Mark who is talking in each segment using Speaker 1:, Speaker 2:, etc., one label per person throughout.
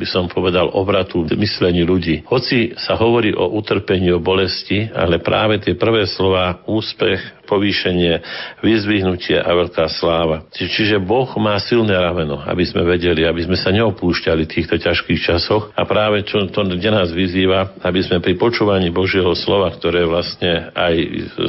Speaker 1: by som povedal, obratu v myslení ľudí. Hoci sa hovorí o utrpení, o bolesti, ale práve tie prvé slova úspech, povýšenie, vyzvihnutie a veľká sláva. Čiže Boh má silné rameno, aby sme vedeli, aby sme sa neopúšťali v týchto ťažkých časoch a práve čo to, kde nás vyzýva, aby sme pri počúvaní Božieho slova, ktoré vlastne aj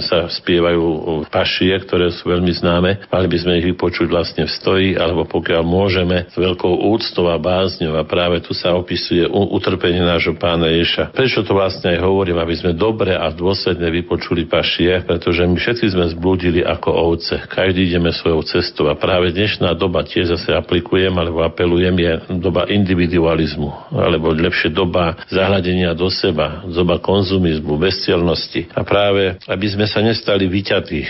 Speaker 1: sa spievajú pašie, ktoré sú veľmi známe, mali by sme ich vypočuť vlastne v stoji, alebo pokiaľ môžeme s veľkou úctou a bázňou a práve tu sa opisuje utrpenie nášho pána Ješa. Prečo to vlastne aj hovorím, aby sme dobre a dôsledne vypočuli pašie, pretože my všetci sme zblúdili ako ovce. Každý ideme svojou cestou a práve dnešná doba tiež zase aplikujem alebo apelujem je doba individualizmu alebo lepšie doba zahľadenia do seba, doba konzumizmu, bezcielnosti. A práve, aby sme sa nestali vyťatí,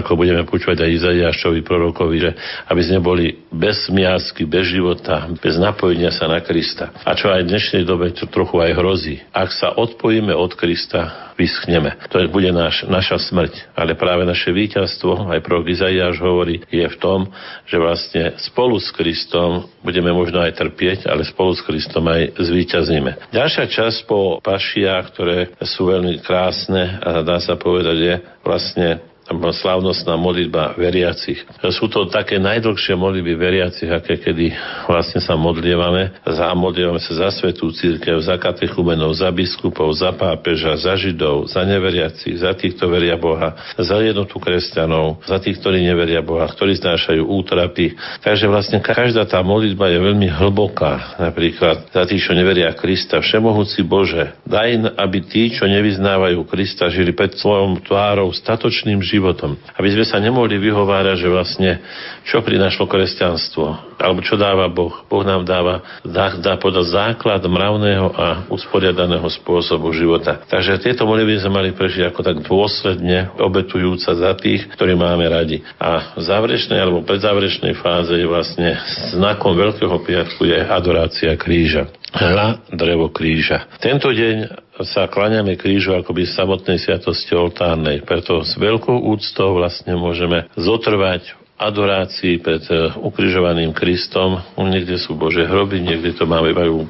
Speaker 1: ako budeme počúvať aj Izaiášovi prorokovi, že aby sme boli bez miasky, bez života, bez napojenia sa na Krista. A čo aj v dnešnej dobe to trochu aj hrozí. Ak sa odpojíme od Krista, vyschneme. To bude naš, naša smrť. Ale práve naše víťazstvo, aj prorok Izaiáš hovorí, je v tom, že vlastne spolu s Kristom budeme možno aj trpieť, ale spolu s Kristom aj zvíťazíme. Ďalšia časť po pašiach, ktoré sú veľmi krásne a dá sa povedať, je vlastne slávnostná modlitba veriacich. Sú to také najdlhšie modlitby veriacich, aké kedy vlastne sa modlievame. Za, modlievame sa za svetú církev, za katechumenov, za biskupov, za pápeža, za židov, za neveriacich, za tých, kto veria Boha, za jednotu kresťanov, za tých, ktorí neveria Boha, ktorí znášajú útrapy. Takže vlastne každá tá modlitba je veľmi hlboká. Napríklad za tých, čo neveria Krista, Všemohúci Bože, daj, aby tí, čo nevyznávajú Krista, žili pred svojou tvárou statočným životom životom. Aby sme sa nemohli vyhovárať, že vlastne čo prinášlo kresťanstvo, alebo čo dáva Boh. Boh nám dáva, dá, dá podať základ mravného a usporiadaného spôsobu života. Takže tieto modlitby sme mali prežiť ako tak dôsledne, obetujúca za tých, ktorí máme radi. A v záverečnej alebo predzáverečnej fáze je vlastne znakom Veľkého piatku je adorácia kríža. Hľa drevo kríža. Tento deň sa kláňame krížu akoby samotnej sviatosti oltárnej. Preto s veľkou úctou vlastne môžeme zotrvať adorácii pred e, ukrižovaným Kristom. Niekde sú Bože hroby, niekde to máme majú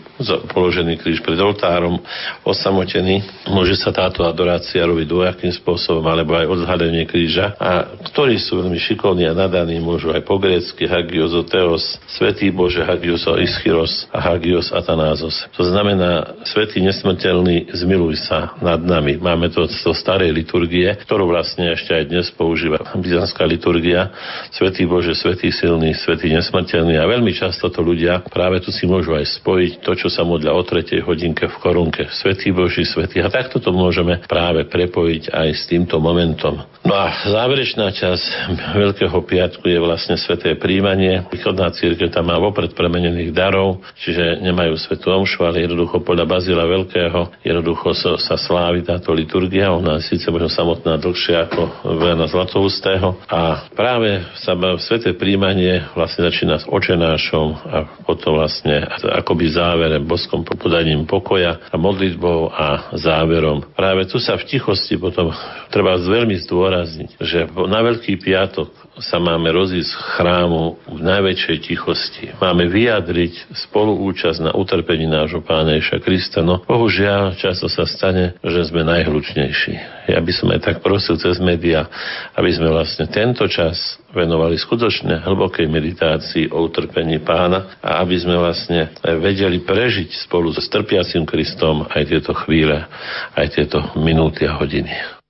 Speaker 1: položený kríž pred oltárom, osamotený. Môže sa táto adorácia robiť dvojakým spôsobom, alebo aj odhalenie kríža. A ktorí sú veľmi šikovní a nadaní, môžu aj po grécky Hagios Oteos, Svetý Bože Hagios Ischiros a Hagios Atanázos. To znamená, Svetý nesmrteľný, zmiluj sa nad nami. Máme to zo starej liturgie, ktorú vlastne ešte aj dnes používa byzantská liturgia Svetý Bože, Svetý silný, Svetý nesmrteľný a veľmi často to ľudia práve tu si môžu aj spojiť to, čo sa modlia o tretej hodinke v korunke. Svetý Boží, Svetý. A takto to môžeme práve prepojiť aj s týmto momentom. No a záverečná časť Veľkého piatku je vlastne sveté príjmanie. Východná církev tam má vopred premenených darov, čiže nemajú svetú omšu, ale jednoducho podľa Bazila Veľkého jednoducho sa, slávi táto liturgia. Ona síce možno samotná dlhšia ako Veľa Zlatoustého a práve sa sa sveté príjmanie vlastne začína s očenášom a potom vlastne akoby záverem, boskom podaním pokoja a modlitbou a záverom. Práve tu sa v tichosti potom treba veľmi zdôrazniť, že na Veľký piatok sa máme rozísť z chrámu v najväčšej tichosti. Máme vyjadriť spoluúčasť na utrpení nášho Pána Ježa Krista. No bohužiaľ, často sa stane, že sme najhlučnejší. Ja by som aj tak prosil cez média, aby sme vlastne tento čas venovali skutočne hlbokej meditácii o utrpení pána a aby sme vlastne vedeli prežiť spolu so trpiacim Kristom aj tieto chvíle, aj tieto minúty a hodiny.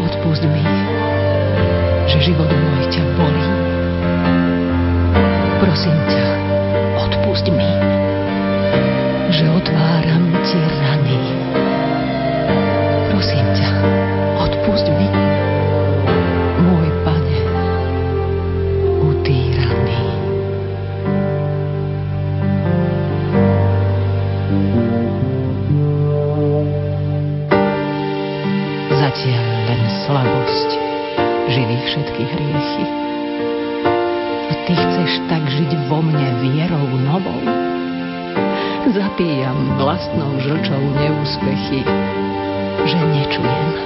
Speaker 2: Odpust mi, že život môj ťa bolí. Prosím ťa, odpust mi, že otváram ti rany. Prosím ťa, odpust mi, Zapíjam vlastnou žlčou neúspechy, že nečujem,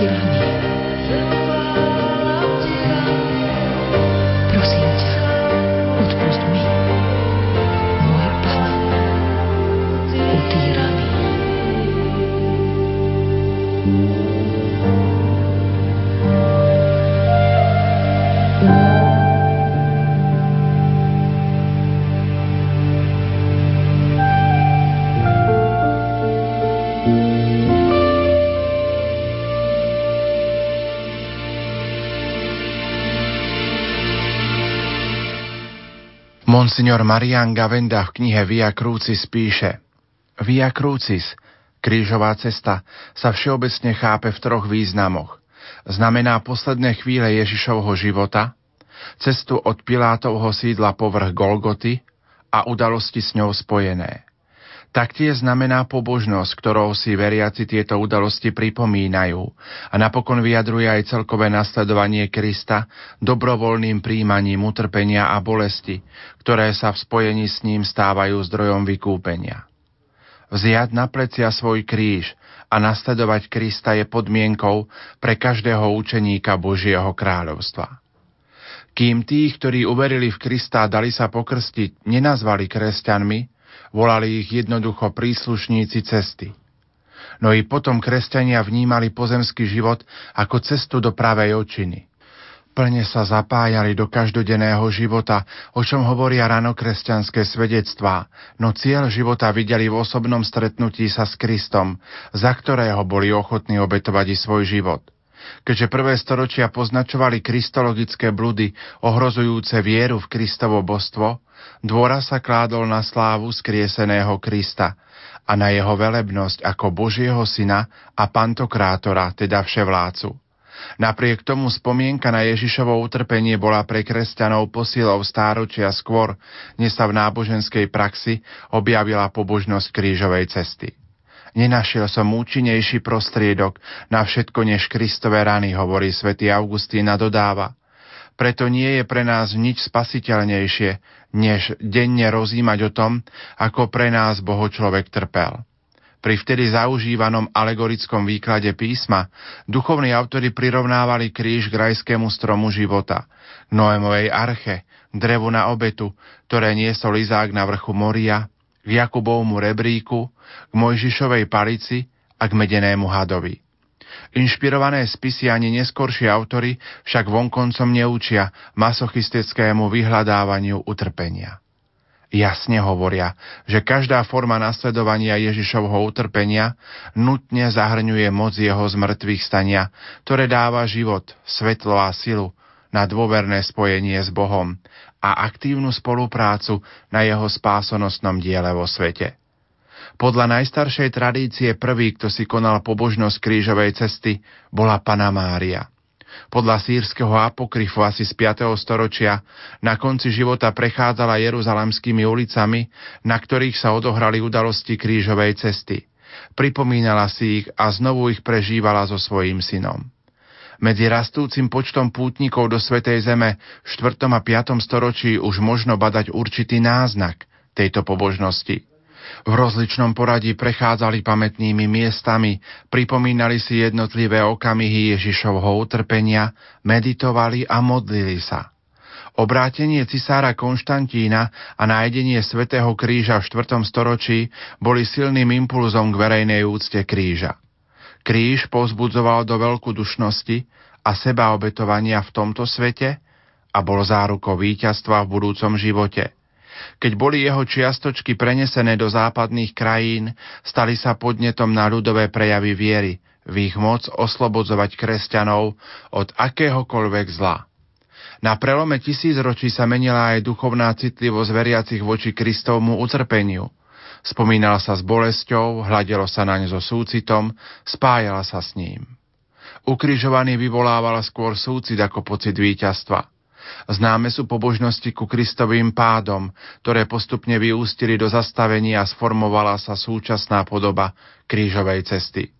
Speaker 2: otváram
Speaker 3: Monsignor Marian Gavenda v knihe Via Crucis píše Via Crucis, krížová cesta, sa všeobecne chápe v troch významoch. Znamená posledné chvíle Ježišovho života, cestu od Pilátovho sídla povrch Golgoty a udalosti s ňou spojené. Taktiež znamená pobožnosť, ktorou si veriaci tieto udalosti pripomínajú a napokon vyjadruje aj celkové nasledovanie Krista dobrovoľným príjmaním utrpenia a bolesti, ktoré sa v spojení s ním stávajú zdrojom vykúpenia. Vziať na plecia svoj kríž a nasledovať Krista je podmienkou pre každého učeníka Božieho kráľovstva. Kým tých, ktorí uverili v Krista a dali sa pokrstiť, nenazvali kresťanmi, volali ich jednoducho príslušníci cesty. No i potom kresťania vnímali pozemský život ako cestu do pravej očiny. Plne sa zapájali do každodenného života, o čom hovoria ranokresťanské svedectvá, no cieľ života videli v osobnom stretnutí sa s Kristom, za ktorého boli ochotní obetovať i svoj život. Keďže prvé storočia poznačovali kristologické bludy ohrozujúce vieru v Kristovo božstvo, dôra sa kládol na slávu skrieseného Krista a na jeho velebnosť ako Božieho syna a pantokrátora, teda vševlácu. Napriek tomu spomienka na Ježišovo utrpenie bola pre kresťanov posilou stáročia skôr, než sa v náboženskej praxi objavila pobožnosť krížovej cesty. Nenašiel som účinnejší prostriedok na všetko než Kristové rany, hovorí svätý Augustín a dodáva. Preto nie je pre nás nič spasiteľnejšie, než denne rozímať o tom, ako pre nás Boho človek trpel. Pri vtedy zaužívanom alegorickom výklade písma duchovní autori prirovnávali kríž k rajskému stromu života, Noémovej arche, drevu na obetu, ktoré niesol Izák na vrchu Moria, k Jakubovmu rebríku, k Mojžišovej palici a k medenému hadovi. Inšpirované spisy ani neskoršie autory však vonkoncom neučia masochistickému vyhľadávaniu utrpenia jasne hovoria, že každá forma nasledovania Ježišovho utrpenia nutne zahrňuje moc jeho zmrtvých stania, ktoré dáva život, svetlo a silu na dôverné spojenie s Bohom a aktívnu spoluprácu na jeho spásonosnom diele vo svete. Podľa najstaršej tradície prvý, kto si konal pobožnosť krížovej cesty, bola Pana Mária – podľa sírskeho apokryfu asi z 5. storočia na konci života prechádzala jeruzalemskými ulicami, na ktorých sa odohrali udalosti krížovej cesty. Pripomínala si ich a znovu ich prežívala so svojím synom. Medzi rastúcim počtom pútnikov do Svetej Zeme v 4. a 5. storočí už možno badať určitý náznak tejto pobožnosti. V rozličnom poradí prechádzali pamätnými miestami, pripomínali si jednotlivé okamihy Ježišovho utrpenia, meditovali a modlili sa. Obrátenie cisára Konštantína a nájdenie svätého kríža v 4. storočí boli silným impulzom k verejnej úcte kríža. Kríž pozbudzoval do veľkodušnosti a sebaobetovania v tomto svete a bol zárukou víťazstva v budúcom živote – keď boli jeho čiastočky prenesené do západných krajín, stali sa podnetom na ľudové prejavy viery, v ich moc oslobodzovať kresťanov od akéhokoľvek zla. Na prelome tisícročí sa menila aj duchovná citlivosť veriacich voči Kristovmu utrpeniu. Spomínala sa s bolesťou, hľadelo sa naň so súcitom, spájala sa s ním. Ukrižovaný vyvolávala skôr súcit ako pocit víťazstva. Známe sú pobožnosti ku Kristovým pádom, ktoré postupne vyústili do zastavenia a sformovala sa súčasná podoba krížovej cesty.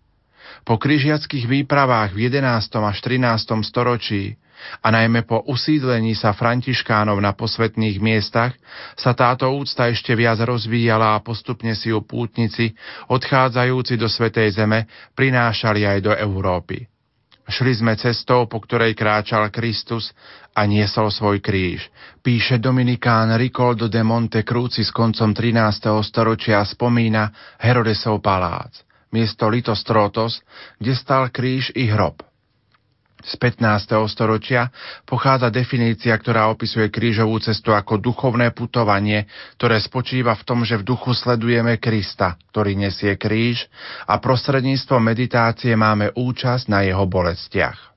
Speaker 3: Po križiackých výpravách v 11. až 13. storočí a najmä po usídlení sa františkánov na posvetných miestach sa táto úcta ešte viac rozvíjala a postupne si ju pútnici, odchádzajúci do Svetej Zeme, prinášali aj do Európy. Šli sme cestou, po ktorej kráčal Kristus a niesol svoj kríž. Píše Dominikán Ricoldo de Monte Cruci s koncom 13. storočia a spomína Herodesov palác, miesto Litostrotos, kde stal kríž i hrob. Z 15. storočia pochádza definícia, ktorá opisuje krížovú cestu ako duchovné putovanie, ktoré spočíva v tom, že v duchu sledujeme Krista, ktorý nesie kríž a prostredníctvom meditácie máme účasť na jeho bolestiach.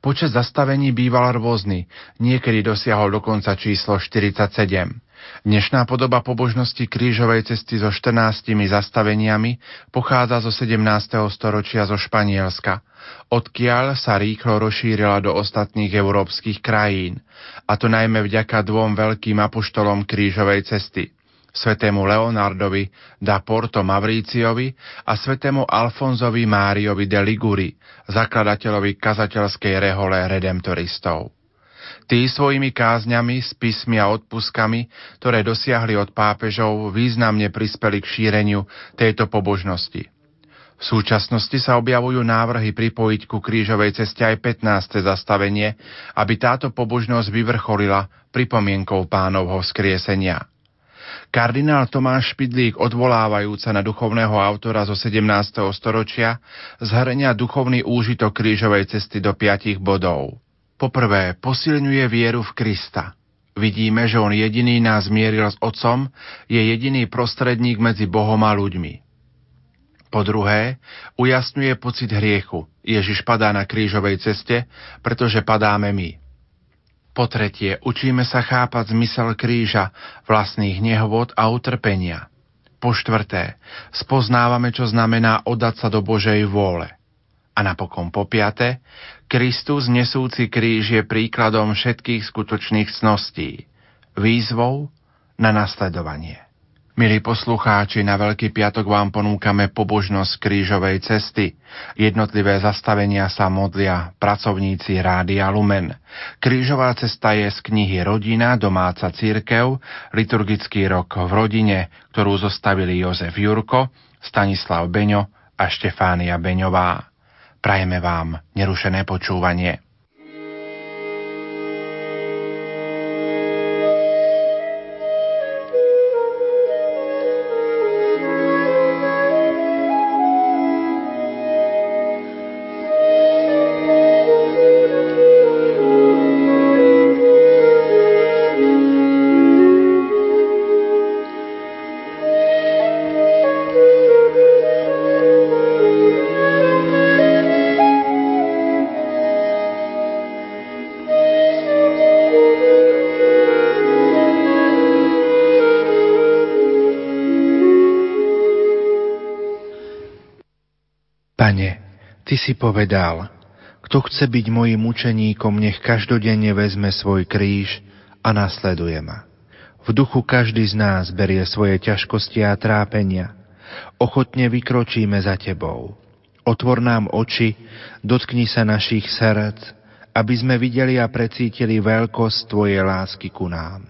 Speaker 3: Počet zastavení býval rôzny, niekedy dosiahol dokonca číslo 47. Dnešná podoba pobožnosti krížovej cesty so 14 zastaveniami pochádza zo 17. storočia zo Španielska, odkiaľ sa rýchlo rozšírila do ostatných európskych krajín, a to najmä vďaka dvom veľkým apoštolom krížovej cesty – svetému Leonardovi da Porto Mavríciovi a svetému Alfonzovi Máriovi de Liguri, zakladateľovi kazateľskej rehole redemptoristov. Tí svojimi kázňami, spismi a odpuskami, ktoré dosiahli od pápežov, významne prispeli k šíreniu tejto pobožnosti. V súčasnosti sa objavujú návrhy pripojiť ku krížovej ceste aj 15. zastavenie, aby táto pobožnosť vyvrcholila pripomienkou pánovho skriesenia. Kardinál Tomáš Špidlík, odvolávajúca na duchovného autora zo 17. storočia, zhrňa duchovný úžitok krížovej cesty do piatich bodov. Poprvé, posilňuje vieru v Krista. Vidíme, že on jediný nás mieril s Otcom, je jediný prostredník medzi Bohom a ľuďmi. Po druhé, ujasňuje pocit hriechu. Ježiš padá na krížovej ceste, pretože padáme my. Po tretie, učíme sa chápať zmysel kríža, vlastných nehovod a utrpenia. Po štvrté, spoznávame, čo znamená oddať sa do Božej vôle. A napokon po piate, Kristus nesúci kríž je príkladom všetkých skutočných cností, výzvou na nasledovanie. Milí poslucháči, na Veľký piatok vám ponúkame pobožnosť krížovej cesty. Jednotlivé zastavenia sa modlia pracovníci Rádia Lumen. Krížová cesta je z knihy Rodina, domáca církev, liturgický rok v rodine, ktorú zostavili Jozef Jurko, Stanislav Beňo a Štefánia Beňová. Prajeme vám nerušené počúvanie. Si povedal, kto chce byť mojim mučeníkom, nech každodenne vezme svoj kríž a nasleduje ma. V duchu každý z nás berie svoje ťažkosti a trápenia. Ochotne vykročíme za tebou. Otvor nám oči, dotkni sa našich srdc, aby sme videli a precítili veľkosť Tvojej lásky ku nám.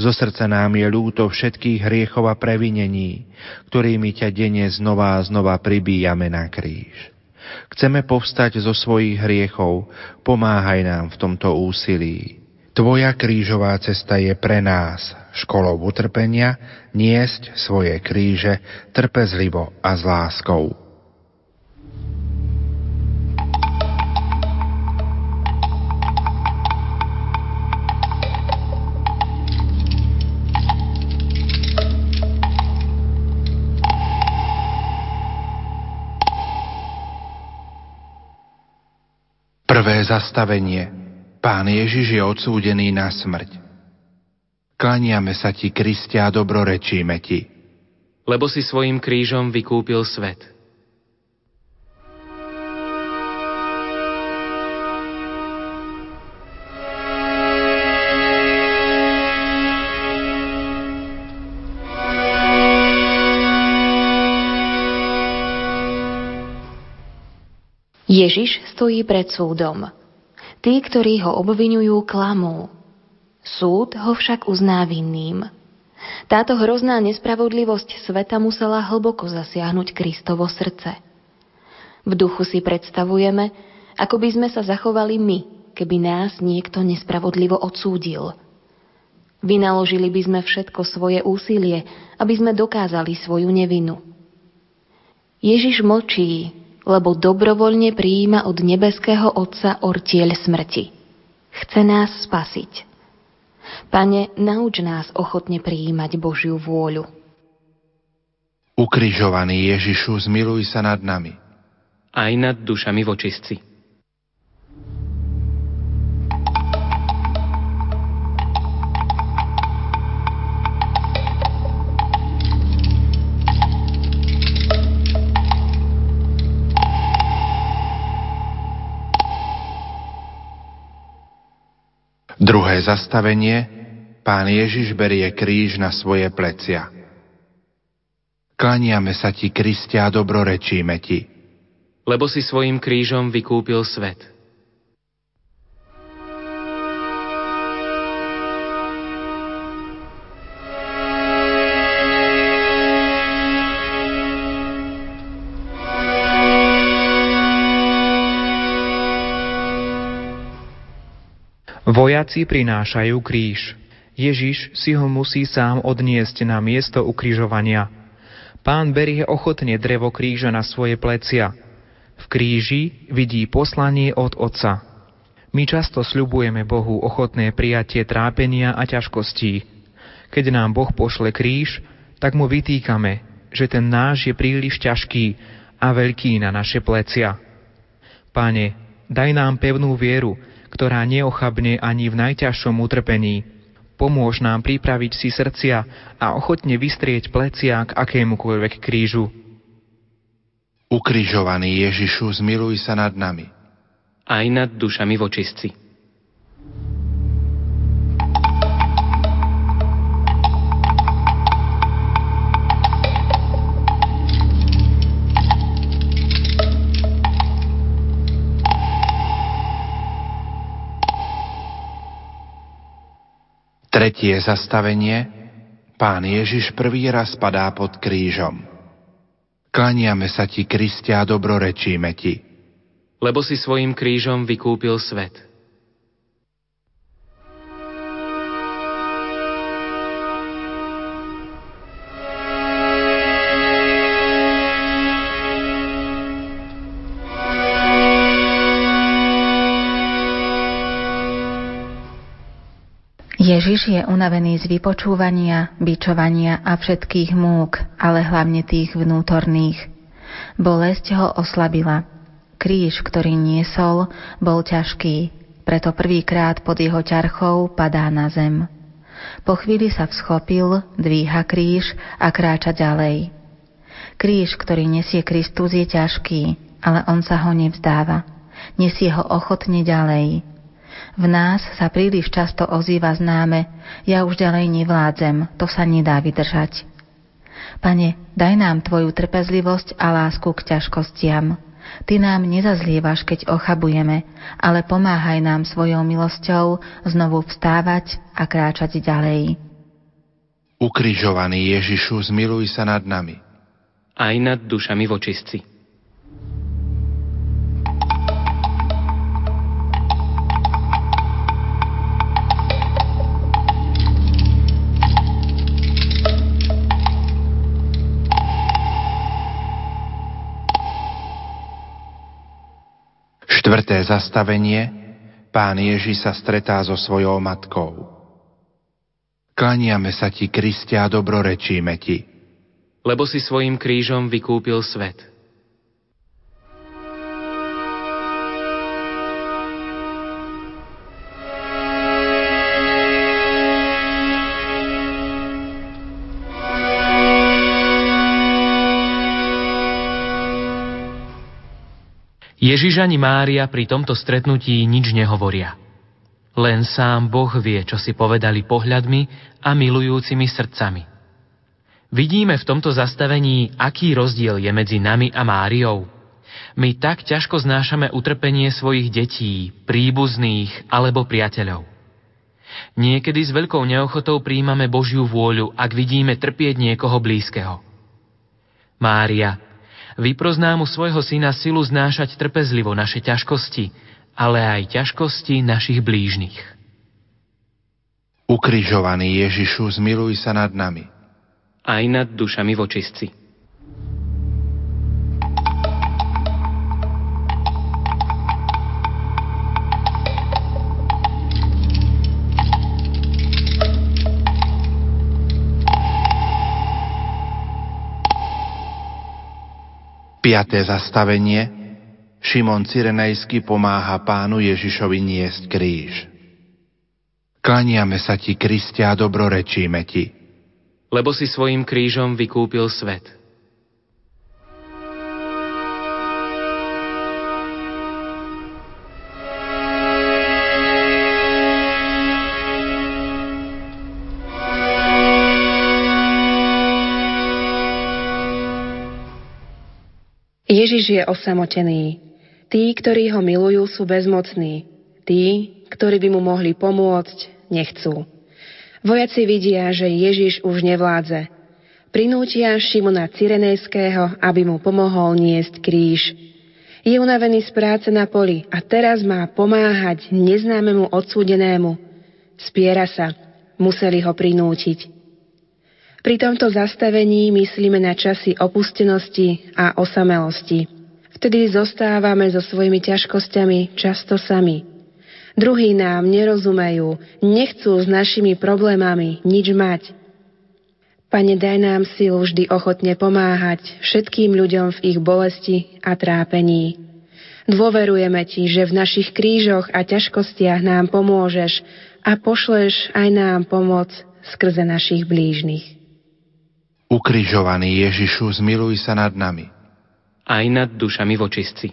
Speaker 3: Zo srdca nám je ľúto všetkých hriechov a previnení, ktorými ťa denne znova a znova pribíjame na kríž. Chceme povstať zo svojich hriechov, pomáhaj nám v tomto úsilí. Tvoja krížová cesta je pre nás školou utrpenia niesť svoje kríže trpezlivo a s láskou. Prvé zastavenie. Pán Ježiš je odsúdený na smrť. Klaniame sa ti, Kristia, a dobrorečíme ti.
Speaker 4: Lebo si svojim krížom vykúpil svet.
Speaker 5: Ježiš stojí pred súdom. Tí, ktorí ho obvinujú, klamú. Súd ho však uzná vinným. Táto hrozná nespravodlivosť sveta musela hlboko zasiahnuť Kristovo srdce. V duchu si predstavujeme, ako by sme sa zachovali my, keby nás niekto nespravodlivo odsúdil. Vynaložili by sme všetko svoje úsilie, aby sme dokázali svoju nevinu. Ježiš mlčí, lebo dobrovoľne prijíma od nebeského Otca ortieľ smrti. Chce nás spasiť. Pane, nauč nás ochotne prijímať Božiu vôľu.
Speaker 3: Ukrižovaný Ježišu, zmiluj sa nad nami.
Speaker 4: Aj nad dušami vočistci.
Speaker 3: Druhé zastavenie Pán Ježiš berie kríž na svoje plecia. Klaniame sa ti, Kristia, a dobrorečíme ti.
Speaker 4: Lebo si svojim krížom vykúpil svet.
Speaker 6: Vojaci prinášajú kríž. Ježiš si ho musí sám odniesť na miesto ukrižovania. Pán berie ochotne drevo kríža na svoje plecia. V kríži vidí poslanie od Otca. My často sľubujeme Bohu ochotné prijatie trápenia a ťažkostí. Keď nám Boh pošle kríž, tak mu vytýkame, že ten náš je príliš ťažký a veľký na naše plecia. Pane, daj nám pevnú vieru, ktorá neochabne ani v najťažšom utrpení. Pomôž nám pripraviť si srdcia a ochotne vystrieť plecia k akémukoľvek krížu.
Speaker 3: Ukrižovaný Ježišu, zmiluj sa nad nami.
Speaker 4: Aj nad dušami vočistci.
Speaker 3: Tretie zastavenie. Pán Ježiš prvý raz padá pod krížom. Klaniame sa ti, Kristia, a dobrorečíme ti.
Speaker 4: Lebo si svojim krížom vykúpil svet.
Speaker 7: Ježiš je unavený z vypočúvania, bičovania a všetkých múk, ale hlavne tých vnútorných. Bolesť ho oslabila. Kríž, ktorý niesol, bol ťažký, preto prvýkrát pod jeho ťarchou padá na zem. Po chvíli sa vschopil, dvíha kríž a kráča ďalej. Kríž, ktorý nesie Kristus, je ťažký, ale on sa ho nevzdáva. Nesie ho ochotne ďalej v nás sa príliš často ozýva známe, ja už ďalej nevládzem, to sa nedá vydržať. Pane, daj nám Tvoju trpezlivosť a lásku k ťažkostiam. Ty nám nezazlievaš, keď ochabujeme, ale pomáhaj nám svojou milosťou znovu vstávať a kráčať ďalej.
Speaker 3: Ukrižovaný Ježišu, zmiluj sa nad nami.
Speaker 4: Aj nad dušami vočistci.
Speaker 3: Štvrté zastavenie Pán Ježiš sa stretá so svojou matkou. Klaniame sa ti, Kristia, a dobrorečíme ti.
Speaker 4: Lebo si svojim krížom vykúpil svet. Ježiš ani Mária pri tomto stretnutí nič nehovoria. Len sám Boh vie, čo si povedali pohľadmi a milujúcimi srdcami. Vidíme v tomto zastavení, aký rozdiel je medzi nami a Máriou. My tak ťažko znášame utrpenie svojich detí, príbuzných alebo priateľov. Niekedy s veľkou neochotou príjmame Božiu vôľu, ak vidíme trpieť niekoho blízkeho. Mária vyprozná mu svojho syna silu znášať trpezlivo naše ťažkosti, ale aj ťažkosti našich blížnych.
Speaker 3: Ukrižovaný Ježišu, zmiluj sa nad nami.
Speaker 4: Aj nad dušami vočistci.
Speaker 3: Piaté zastavenie. Šimon Cyrenejsky pomáha pánu Ježišovi niesť kríž. Klaniame sa ti, Kristia, a dobrorečíme ti.
Speaker 4: Lebo si svojim krížom vykúpil svet.
Speaker 8: Ježiš je osamotený. Tí, ktorí ho milujú, sú bezmocní. Tí, ktorí by mu mohli pomôcť, nechcú. Vojaci vidia, že Ježiš už nevládze. Prinútia Šimona Cyrenejského, aby mu pomohol niesť kríž. Je unavený z práce na poli a teraz má pomáhať neznámemu odsúdenému. Spiera sa. Museli ho prinútiť. Pri tomto zastavení myslíme na časy opustenosti a osamelosti. Vtedy zostávame so svojimi ťažkosťami často sami. Druhí nám nerozumejú, nechcú s našimi problémami nič mať. Pane, daj nám silu vždy ochotne pomáhať všetkým ľuďom v ich bolesti a trápení. Dôverujeme Ti, že v našich krížoch a ťažkostiach nám pomôžeš a pošleš aj nám pomoc skrze našich blížnych.
Speaker 3: Ukrižovaný Ježišu, zmiluj sa nad nami.
Speaker 4: aj nad dušami vočistci.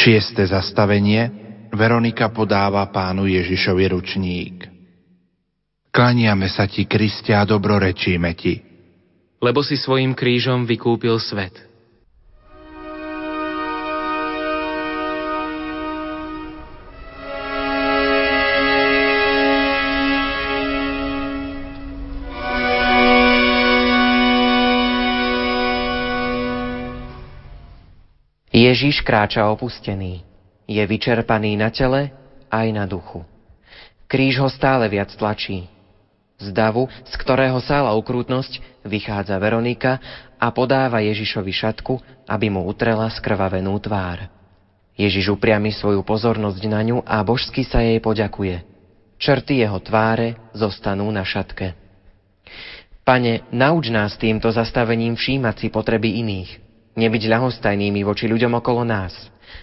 Speaker 3: Šieste zastavenie Veronika podáva pánu Ježišovi ručník. Klaniame sa ti, Kristia, a dobrorečíme ti.
Speaker 4: Lebo si svojim krížom vykúpil svet –
Speaker 9: Ježiš kráča opustený. Je vyčerpaný na tele aj na duchu. Kríž ho stále viac tlačí. Z davu, z ktorého sála ukrútnosť, vychádza Veronika a podáva Ježišovi šatku, aby mu utrela skrvavenú tvár. Ježiš upriami svoju pozornosť na ňu a božsky sa jej poďakuje. Črty jeho tváre zostanú na šatke. Pane, nauč nás týmto zastavením všímať si potreby iných – nebyť ľahostajnými voči ľuďom okolo nás.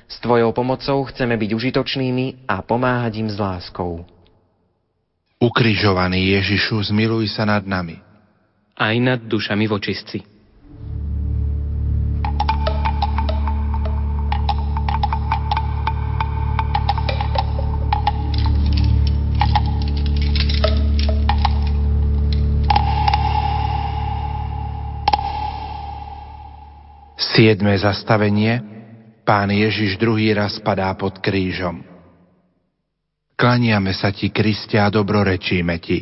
Speaker 9: S Tvojou pomocou chceme byť užitočnými a pomáhať im s láskou.
Speaker 3: Ukrižovaný Ježišu, zmiluj sa nad nami.
Speaker 4: Aj nad dušami vočistci.
Speaker 3: Siedme zastavenie. Pán Ježiš druhý raz padá pod krížom. Klaniame sa ti, Kristia, a dobrorečíme ti.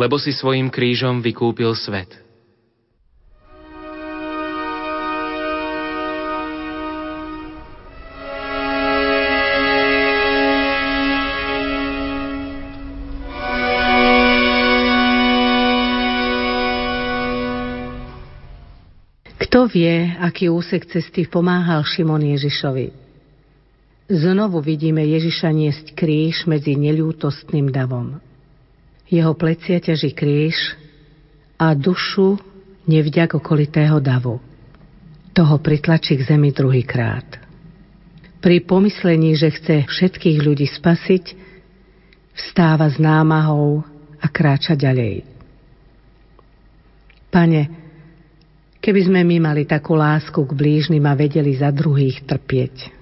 Speaker 4: Lebo si svojim krížom vykúpil svet –
Speaker 2: Kto vie, aký úsek cesty pomáhal Šimon Ježišovi? Znovu vidíme Ježiša niesť kríž medzi neľútostným davom. Jeho plecia ťaží kríž a dušu nevďak okolitého davu. Toho pritlačí k zemi druhýkrát. Pri pomyslení, že chce všetkých ľudí spasiť, vstáva s námahou a kráča ďalej. Pane, Keby sme my mali takú lásku k blížnym a vedeli za druhých trpieť.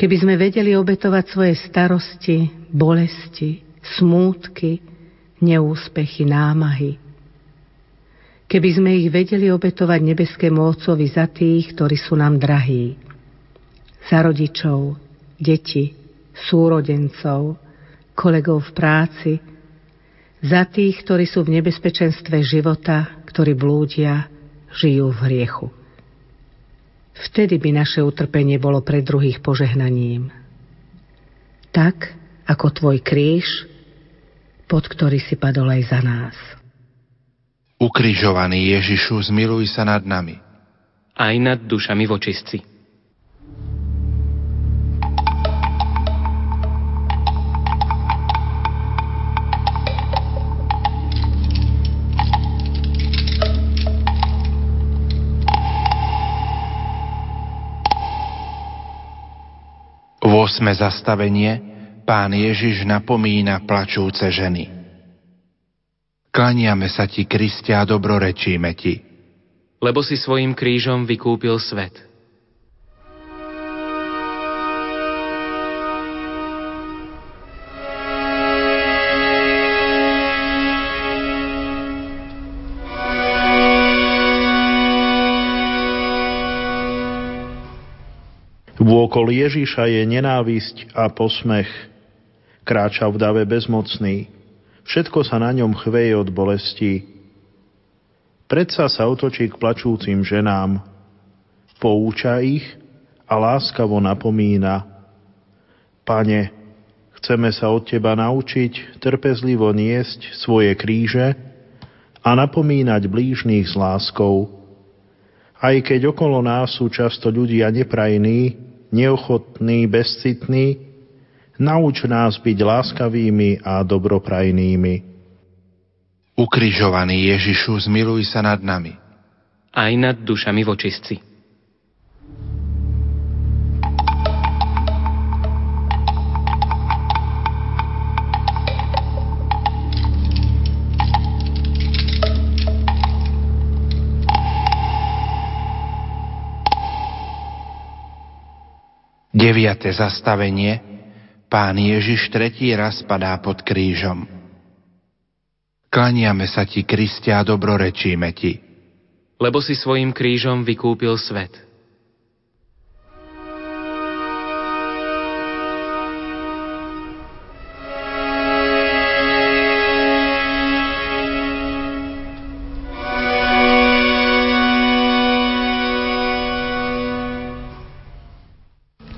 Speaker 2: Keby sme vedeli obetovať svoje starosti, bolesti, smútky, neúspechy, námahy. Keby sme ich vedeli obetovať nebeskému Otcovi za tých, ktorí sú nám drahí. Za rodičov, deti, súrodencov, kolegov v práci, za tých, ktorí sú v nebezpečenstve života, ktorí blúdia, žijú v hriechu. Vtedy by naše utrpenie bolo pre druhých požehnaním. Tak, ako tvoj kríž, pod ktorý si padol aj za nás.
Speaker 3: Ukrižovaný Ježišu, zmiluj sa nad nami.
Speaker 4: Aj nad dušami vočistci.
Speaker 3: Osme zastavenie Pán Ježiš napomína plačúce ženy. Klaniame sa ti, Kristia, a dobrorečíme ti.
Speaker 4: Lebo si svojim krížom vykúpil svet –
Speaker 10: Vôkol Ježiša je nenávisť a posmech. Kráča v dave bezmocný. Všetko sa na ňom chveje od bolesti. Predsa sa otočí k plačúcim ženám. Pouča ich a láskavo napomína. Pane, chceme sa od Teba naučiť trpezlivo niesť svoje kríže a napomínať blížných s láskou. Aj keď okolo nás sú často ľudia neprajní, neochotný, bezcitný, nauč nás byť láskavými a dobroprajnými.
Speaker 3: Ukrižovaný Ježišu, zmiluj sa nad nami.
Speaker 4: aj nad dušami vočistci.
Speaker 3: Deviate zastavenie. Pán Ježiš tretí raz padá pod krížom. Klaniame sa ti, Kristia, a dobrorečíme ti.
Speaker 4: Lebo si svojim krížom vykúpil svet.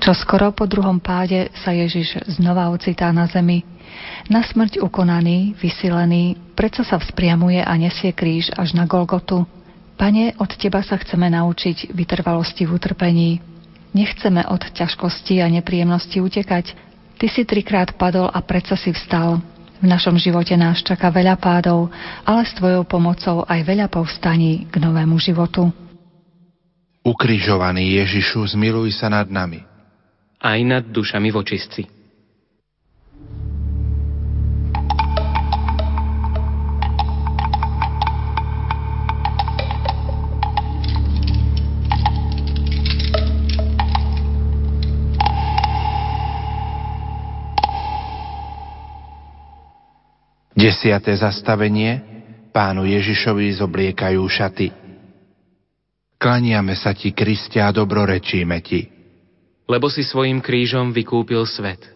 Speaker 11: Čo skoro po druhom páde sa Ježiš znova ocitá na zemi. Na smrť ukonaný, vysilený, predsa sa vzpriamuje a nesie kríž až na Golgotu. Pane, od Teba sa chceme naučiť vytrvalosti v utrpení. Nechceme od ťažkosti a nepríjemnosti utekať. Ty si trikrát padol a predsa si vstal. V našom živote nás čaká veľa pádov, ale s Tvojou pomocou aj veľa povstaní k novému životu.
Speaker 3: Ukrižovaný Ježišu, zmiluj sa nad nami
Speaker 4: aj nad dušami vočistci.
Speaker 3: Desiate zastavenie Pánu Ježišovi zobliekajú šaty. Klaniame sa ti, Kristia, a dobrorečíme ti
Speaker 4: lebo si svojim krížom vykúpil svet.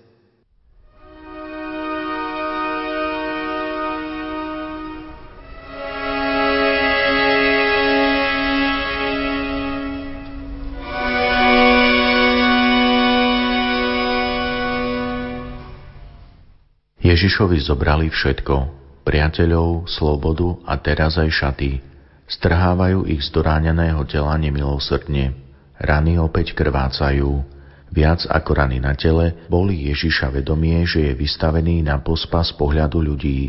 Speaker 12: Ježišovi zobrali všetko, priateľov, slobodu a teraz aj šaty. Strhávajú ich z doráňaného tela nemilosrdne. Rany opäť krvácajú, Viac ako rany na tele, boli Ježiša vedomie, že je vystavený na pospa z pohľadu ľudí.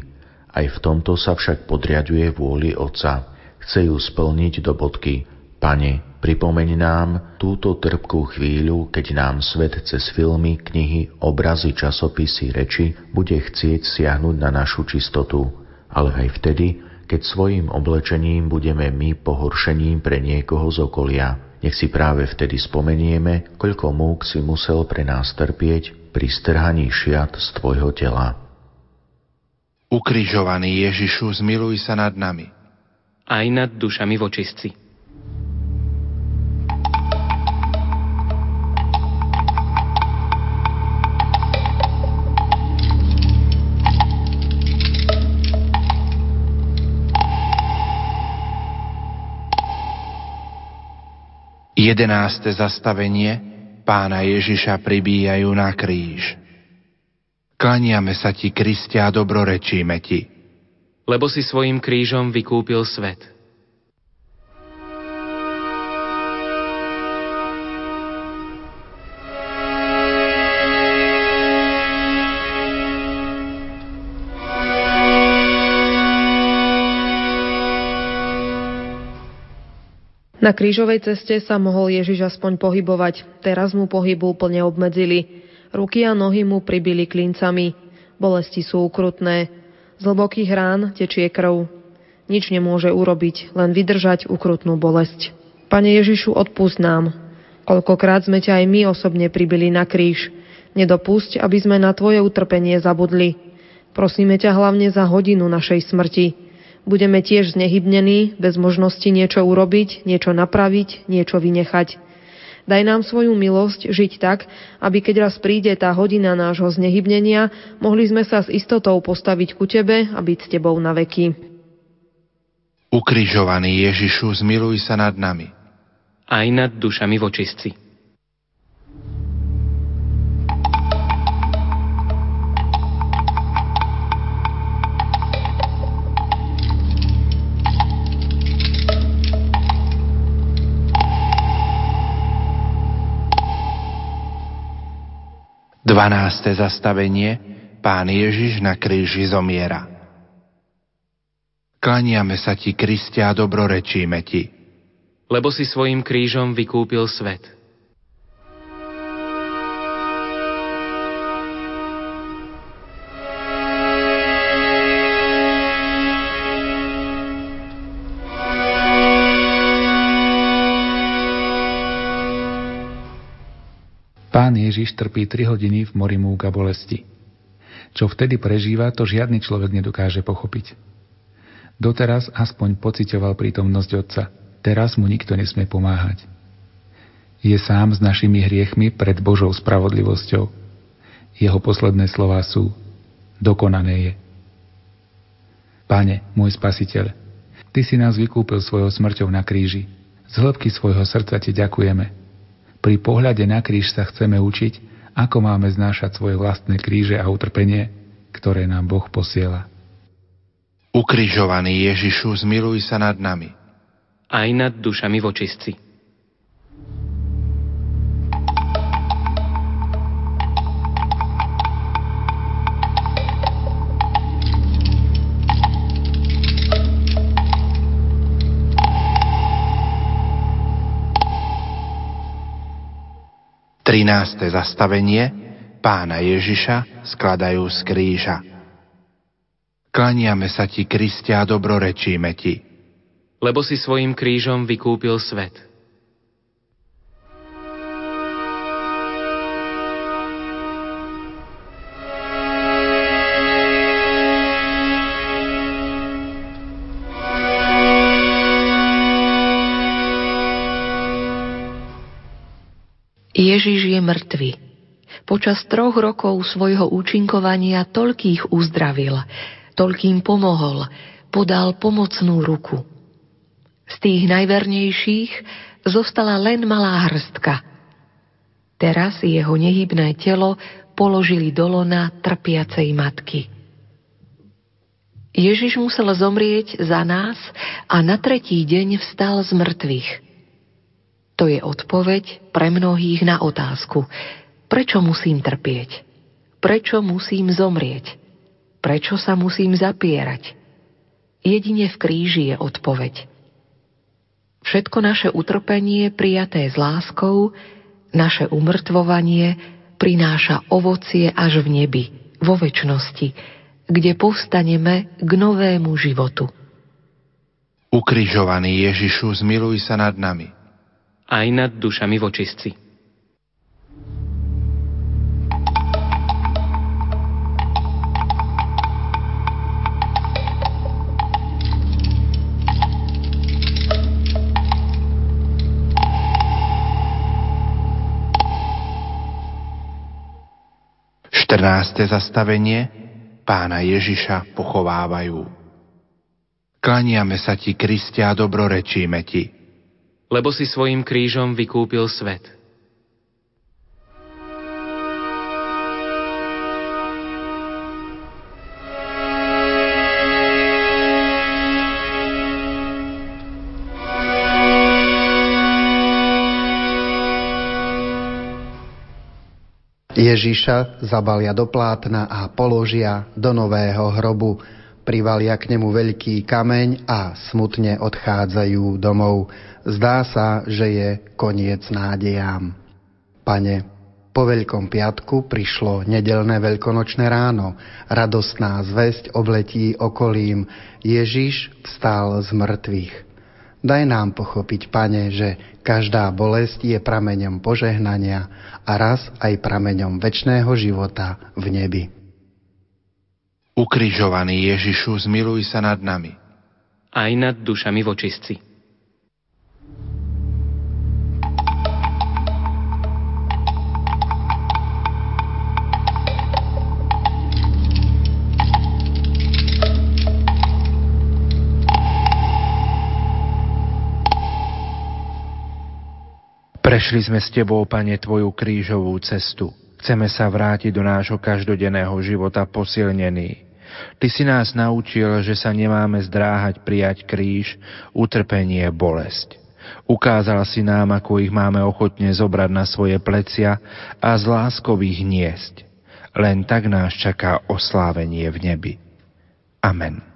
Speaker 12: Aj v tomto sa však podriaduje vôli Otca. Chce ju splniť do bodky. Pane, pripomeň nám túto trpkú chvíľu, keď nám svet cez filmy, knihy, obrazy, časopisy, reči bude chcieť siahnuť na našu čistotu. Ale aj vtedy, keď svojim oblečením budeme my pohoršením pre niekoho z okolia. Nech si práve vtedy spomenieme, koľko múk si musel pre nás trpieť pri strhaní šiat z Tvojho tela.
Speaker 3: Ukrižovaný Ježišu, zmiluj sa nad nami.
Speaker 4: Aj nad dušami vočistci.
Speaker 3: 11. zastavenie Pána Ježiša pribíjajú na kríž. Klaniame sa ti, Kristia, a dobrorečíme ti.
Speaker 4: Lebo si svojim krížom vykúpil svet.
Speaker 13: Na krížovej ceste sa mohol Ježiš aspoň pohybovať, teraz mu pohybu úplne obmedzili. Ruky a nohy mu pribili klincami. Bolesti sú ukrutné. Z hlbokých rán tečie krv. Nič nemôže urobiť, len vydržať ukrutnú bolesť. Pane Ježišu, odpust nám. Koľkokrát sme ťa aj my osobne pribili na kríž. Nedopusť, aby sme na Tvoje utrpenie zabudli. Prosíme ťa hlavne za hodinu našej smrti budeme tiež znehybnení, bez možnosti niečo urobiť, niečo napraviť, niečo vynechať. Daj nám svoju milosť žiť tak, aby keď raz príde tá hodina nášho znehybnenia, mohli sme sa s istotou postaviť ku Tebe a byť s Tebou na veky.
Speaker 3: Ukrižovaný Ježišu, zmiluj sa nad nami.
Speaker 4: Aj nad dušami vočistci.
Speaker 3: 12. zastavenie Pán Ježiš na kríži zomiera. Klaniame sa ti, Kristia, a dobrorečíme ti.
Speaker 4: Lebo si svojim krížom vykúpil svet –
Speaker 14: Pán Ježiš trpí 3 hodiny v mori múk a bolesti. Čo vtedy prežíva, to žiadny človek nedokáže pochopiť. Doteraz aspoň pocitoval prítomnosť Otca. Teraz mu nikto nesmie pomáhať. Je sám s našimi hriechmi pred Božou spravodlivosťou. Jeho posledné slová sú Dokonané je. Pane, môj spasiteľ, Ty si nás vykúpil svojou smrťou na kríži. Z hĺbky svojho srdca Ti ďakujeme, pri pohľade na kríž sa chceme učiť, ako máme znášať svoje vlastné kríže a utrpenie, ktoré nám Boh posiela.
Speaker 3: Ukrižovaný Ježišu, zmiluj sa nad nami.
Speaker 4: Aj nad dušami vočistci.
Speaker 3: 13. zastavenie pána Ježiša skladajú z kríža. Klaniame sa ti, Kristia, a dobrorečíme ti.
Speaker 4: Lebo si svojim krížom vykúpil svet.
Speaker 15: Ježiš je mŕtvy. Počas troch rokov svojho účinkovania toľkých uzdravil, toľkým pomohol, podal pomocnú ruku. Z tých najvernejších zostala len malá hrstka. Teraz jeho nehybné telo položili do lona trpiacej matky. Ježiš musel zomrieť za nás a na tretí deň vstal z mŕtvych – to je odpoveď pre mnohých na otázku, prečo musím trpieť? Prečo musím zomrieť? Prečo sa musím zapierať? Jedine v kríži je odpoveď. Všetko naše utrpenie prijaté s láskou, naše umrtvovanie prináša ovocie až v nebi, vo väčšnosti, kde povstaneme k novému životu.
Speaker 3: Ukrižovaný Ježišu, zmiluj sa nad nami
Speaker 4: aj nad dušami vočistci.
Speaker 3: Štrnácté zastavenie pána Ježiša pochovávajú. Klaniame sa ti, Kristia, a dobrorečíme ti
Speaker 4: lebo si svojim krížom vykúpil svet.
Speaker 16: Ježiša zabalia do plátna a položia do nového hrobu. Privalia k nemu veľký kameň a smutne odchádzajú domov. Zdá sa, že je koniec nádejám. Pane, po Veľkom piatku prišlo nedelné veľkonočné ráno. Radostná zväzť obletí okolím. Ježiš vstal z mŕtvych. Daj nám pochopiť, Pane, že každá bolesť je prameňom požehnania a raz aj prameňom väčšného života v nebi.
Speaker 3: Ukrižovaný Ježišu, zmiluj sa nad nami.
Speaker 4: Aj nad dušami vočistci.
Speaker 3: 'Prešli sme s Tebou, Pane, Tvoju krížovú cestu. Chceme sa vrátiť do nášho každodenného života posilnení. Ty si nás naučil, že sa nemáme zdráhať prijať kríž, utrpenie, bolesť. Ukázal si nám, ako ich máme ochotne zobrať na svoje plecia a z láskou ich niesť. Len tak nás čaká oslávenie v nebi. Amen.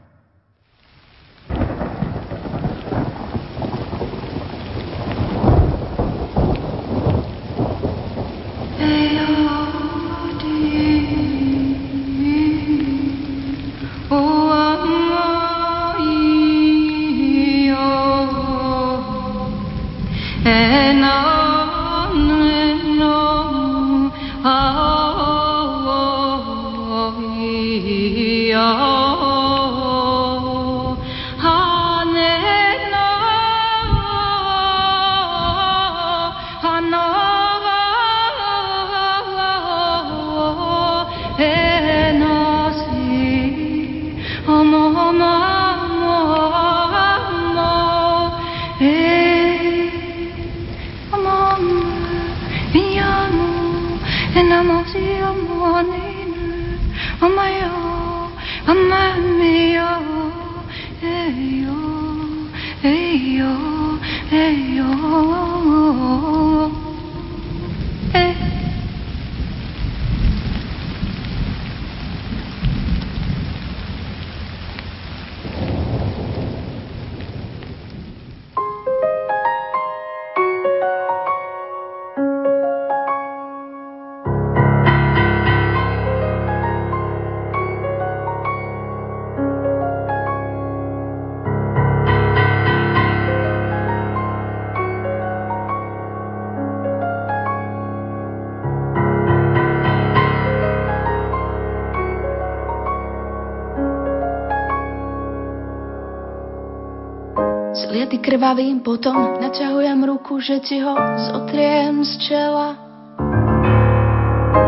Speaker 17: Krvavým potom, naťahujem ruku, že ti ho zotriem z čela.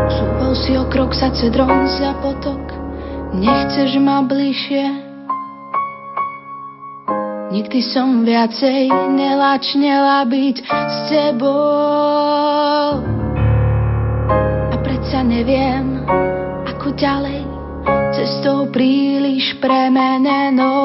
Speaker 17: Súval si o krok sa cedrom za potok, nechceš ma bližšie. Nikdy som viacej nelačnela byť s tebou. A predsa neviem, ako ďalej, cestou príliš premenenou.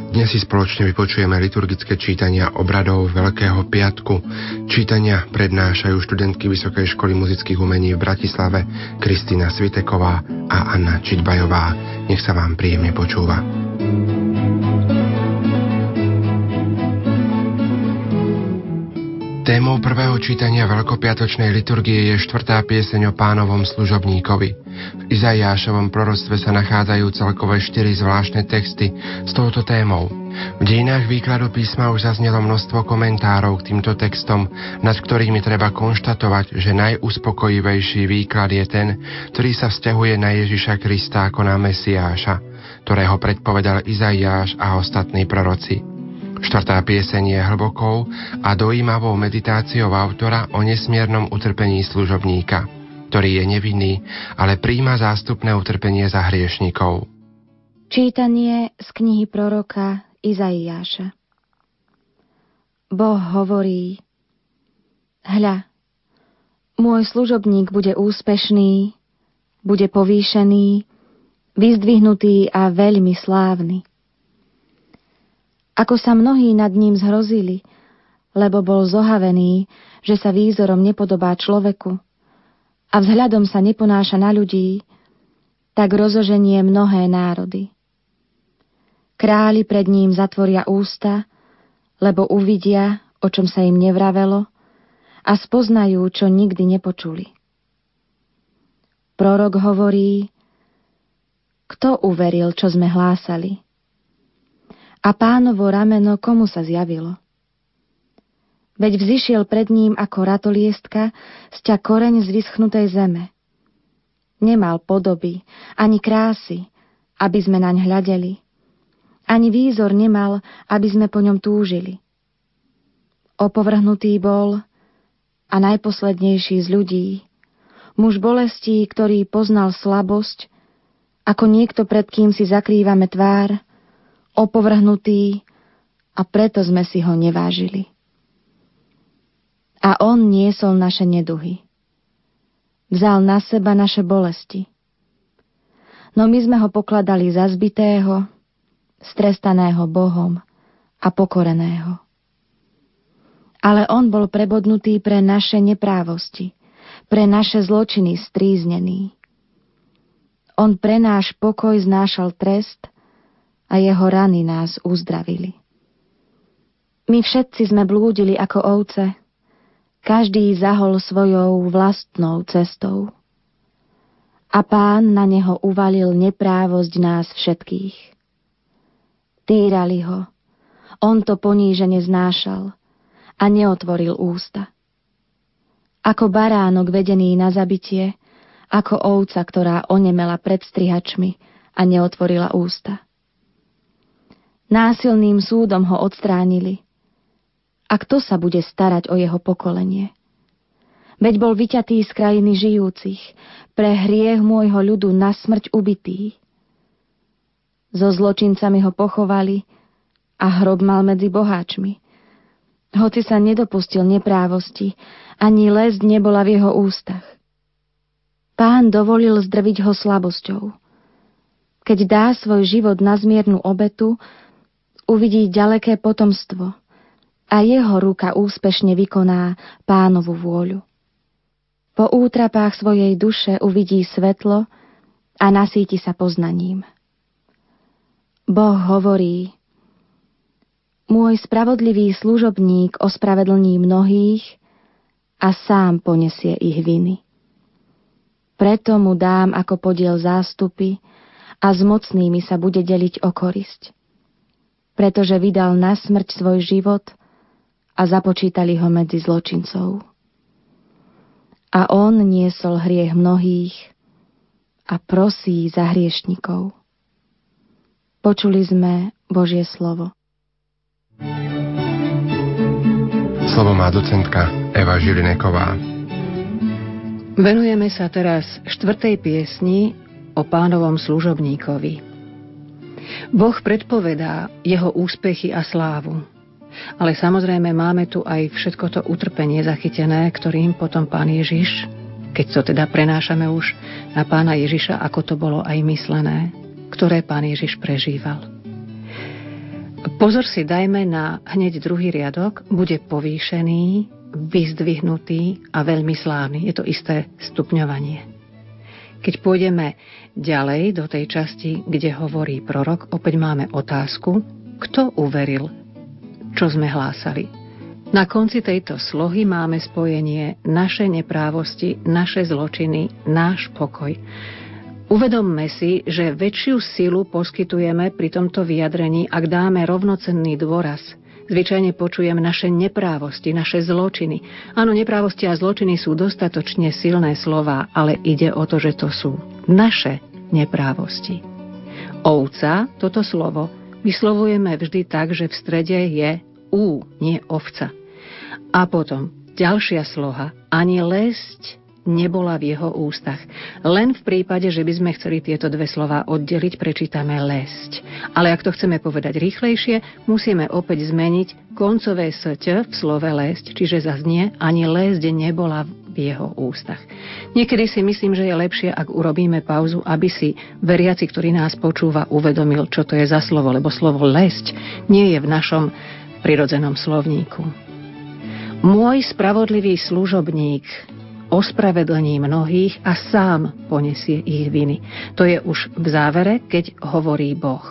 Speaker 3: Dnes si spoločne vypočujeme liturgické čítania obradov Veľkého piatku. Čítania prednášajú študentky Vysokej školy muzických umení v Bratislave Kristýna Sviteková a Anna Čiťbajová. Nech sa vám príjemne počúva. Témou prvého čítania veľkopiatočnej liturgie je štvrtá pieseň o pánovom služobníkovi. V Izaiášovom proroctve sa nachádzajú celkové štyri zvláštne texty s touto témou. V dejinách výkladu písma už zaznelo množstvo komentárov k týmto textom, nad ktorými treba konštatovať, že najuspokojivejší výklad je ten, ktorý sa vzťahuje na Ježiša Krista ako na Mesiáša, ktorého predpovedal Izaiáš a ostatní proroci. Štvrtá pieseň je hlbokou a dojímavou meditáciou autora o nesmiernom utrpení služobníka, ktorý je nevinný, ale príjma zástupné utrpenie za hriešnikov.
Speaker 18: Čítanie z knihy proroka Izaiáša Boh hovorí Hľa, môj služobník bude úspešný, bude povýšený, vyzdvihnutý a veľmi slávny. Ako sa mnohí nad ním zhrozili, lebo bol zohavený, že sa výzorom nepodobá človeku a vzhľadom sa neponáša na ľudí, tak rozoženie mnohé národy. Králi pred ním zatvoria ústa, lebo uvidia, o čom sa im nevravelo, a spoznajú, čo nikdy nepočuli. Prorok hovorí, kto uveril, čo sme hlásali? a pánovo rameno komu sa zjavilo. Veď vzýšiel pred ním ako ratoliestka sťa koreň z vyschnutej zeme. Nemal podoby, ani krásy, aby sme naň hľadeli. Ani výzor nemal, aby sme po ňom túžili. Opovrhnutý bol a najposlednejší z ľudí, muž bolestí, ktorý poznal slabosť, ako niekto, pred kým si zakrývame tvár, opovrhnutý a preto sme si ho nevážili. A on niesol naše neduhy. Vzal na seba naše bolesti. No my sme ho pokladali za zbitého, strestaného Bohom a pokoreného. Ale on bol prebodnutý pre naše neprávosti, pre naše zločiny stríznený. On pre náš pokoj znášal trest a jeho rany nás uzdravili. My všetci sme blúdili ako ovce, každý zahol svojou vlastnou cestou. A pán na neho uvalil neprávosť nás všetkých. Týrali ho, on to ponížene znášal a neotvoril ústa. Ako baránok vedený na zabitie, ako ovca, ktorá onemela pred strihačmi a neotvorila ústa. Násilným súdom ho odstránili. A kto sa bude starať o jeho pokolenie? Veď bol vyťatý z krajiny žijúcich, pre hriech môjho ľudu na smrť ubitý. So zločincami ho pochovali a hrob mal medzi boháčmi. Hoci sa nedopustil neprávosti, ani les nebola v jeho ústach. Pán dovolil zdrviť ho slabosťou. Keď dá svoj život na zmiernu obetu, uvidí ďaleké potomstvo a jeho ruka úspešne vykoná pánovu vôľu. Po útrapách svojej duše uvidí svetlo a nasíti sa poznaním. Boh hovorí, môj spravodlivý služobník ospravedlní mnohých a sám ponesie ich viny. Preto mu dám ako podiel zástupy a s mocnými sa bude deliť o korisť pretože vydal na smrť svoj život a započítali ho medzi zločincov. A on niesol hriech mnohých a prosí za hriešnikov. Počuli sme Božie slovo.
Speaker 3: Slovo má docentka Eva Žilineková.
Speaker 2: Venujeme sa teraz štvrtej piesni o pánovom služobníkovi. Boh predpovedá jeho úspechy a slávu. Ale samozrejme máme tu aj všetko to utrpenie zachytené, ktorým potom pán Ježiš, keď to teda prenášame už na pána Ježiša, ako to bolo aj myslené, ktoré pán Ježiš prežíval. Pozor si dajme na hneď druhý riadok, bude povýšený, vyzdvihnutý a veľmi slávny. Je to isté stupňovanie. Keď pôjdeme ďalej do tej časti, kde hovorí prorok, opäť máme otázku, kto uveril, čo sme hlásali. Na konci tejto slohy máme spojenie naše neprávosti, naše zločiny, náš pokoj. Uvedomme si, že väčšiu silu poskytujeme pri tomto vyjadrení, ak dáme rovnocenný dôraz. Zvyčajne počujem naše neprávosti, naše zločiny. Áno, neprávosti a zločiny sú dostatočne silné slova, ale ide o to, že to sú naše neprávosti. Ovca, toto slovo, vyslovujeme vždy tak, že v strede je ú, nie ovca. A potom ďalšia sloha, ani lesť nebola v jeho ústach. Len v prípade, že by sme chceli tieto dve slova oddeliť, prečítame lesť. Ale ak to chceme povedať rýchlejšie, musíme opäť zmeniť koncové sť v slove lesť, čiže zaznie ani lesť nebola v jeho ústach. Niekedy si myslím, že je lepšie, ak urobíme pauzu, aby si veriaci, ktorý nás počúva, uvedomil, čo to je za slovo, lebo slovo lesť nie je v našom prirodzenom slovníku. Môj spravodlivý služobník ospravedlní mnohých a sám ponesie ich viny. To je už v závere, keď hovorí Boh.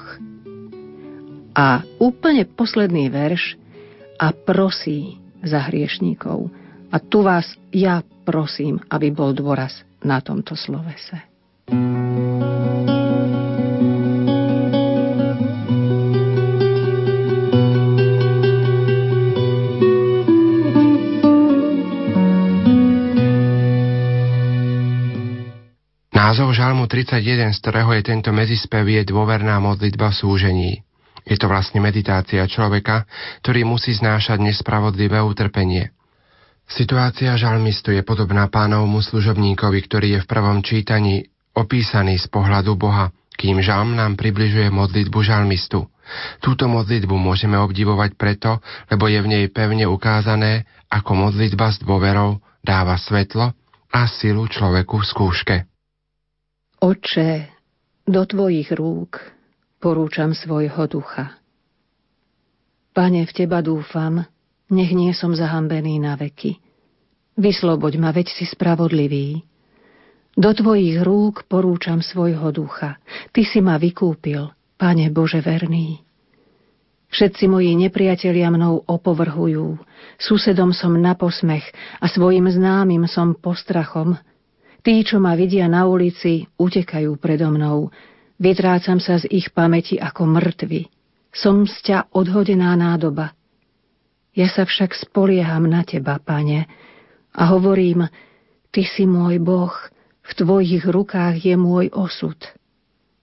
Speaker 2: A úplne posledný verš a prosí za hriešníkov. A tu vás ja prosím, aby bol dôraz na tomto slovese.
Speaker 3: 31, z ktorého je tento medzispev, je dôverná modlitba v súžení. Je to vlastne meditácia človeka, ktorý musí znášať nespravodlivé utrpenie. Situácia žalmistu je podobná pánovmu služobníkovi, ktorý je v prvom čítaní opísaný z pohľadu Boha, kým žalm nám približuje modlitbu žalmistu. Túto modlitbu môžeme obdivovať preto, lebo je v nej pevne ukázané, ako modlitba s dôverou dáva svetlo a silu človeku v skúške.
Speaker 2: Oče, do Tvojich rúk porúčam svojho ducha. Pane, v Teba dúfam, nech nie som zahambený na veky. Vysloboď ma, veď si spravodlivý. Do Tvojich rúk porúčam svojho ducha. Ty si ma vykúpil, Pane Bože verný. Všetci moji nepriatelia mnou opovrhujú, susedom som na posmech a svojim známym som postrachom – Tí, čo ma vidia na ulici, utekajú predo mnou. Vytrácam sa z ich pamäti ako mŕtvy. Som z ťa odhodená nádoba. Ja sa však spolieham na teba, pane, a hovorím, ty si môj Boh, v tvojich rukách je môj osud.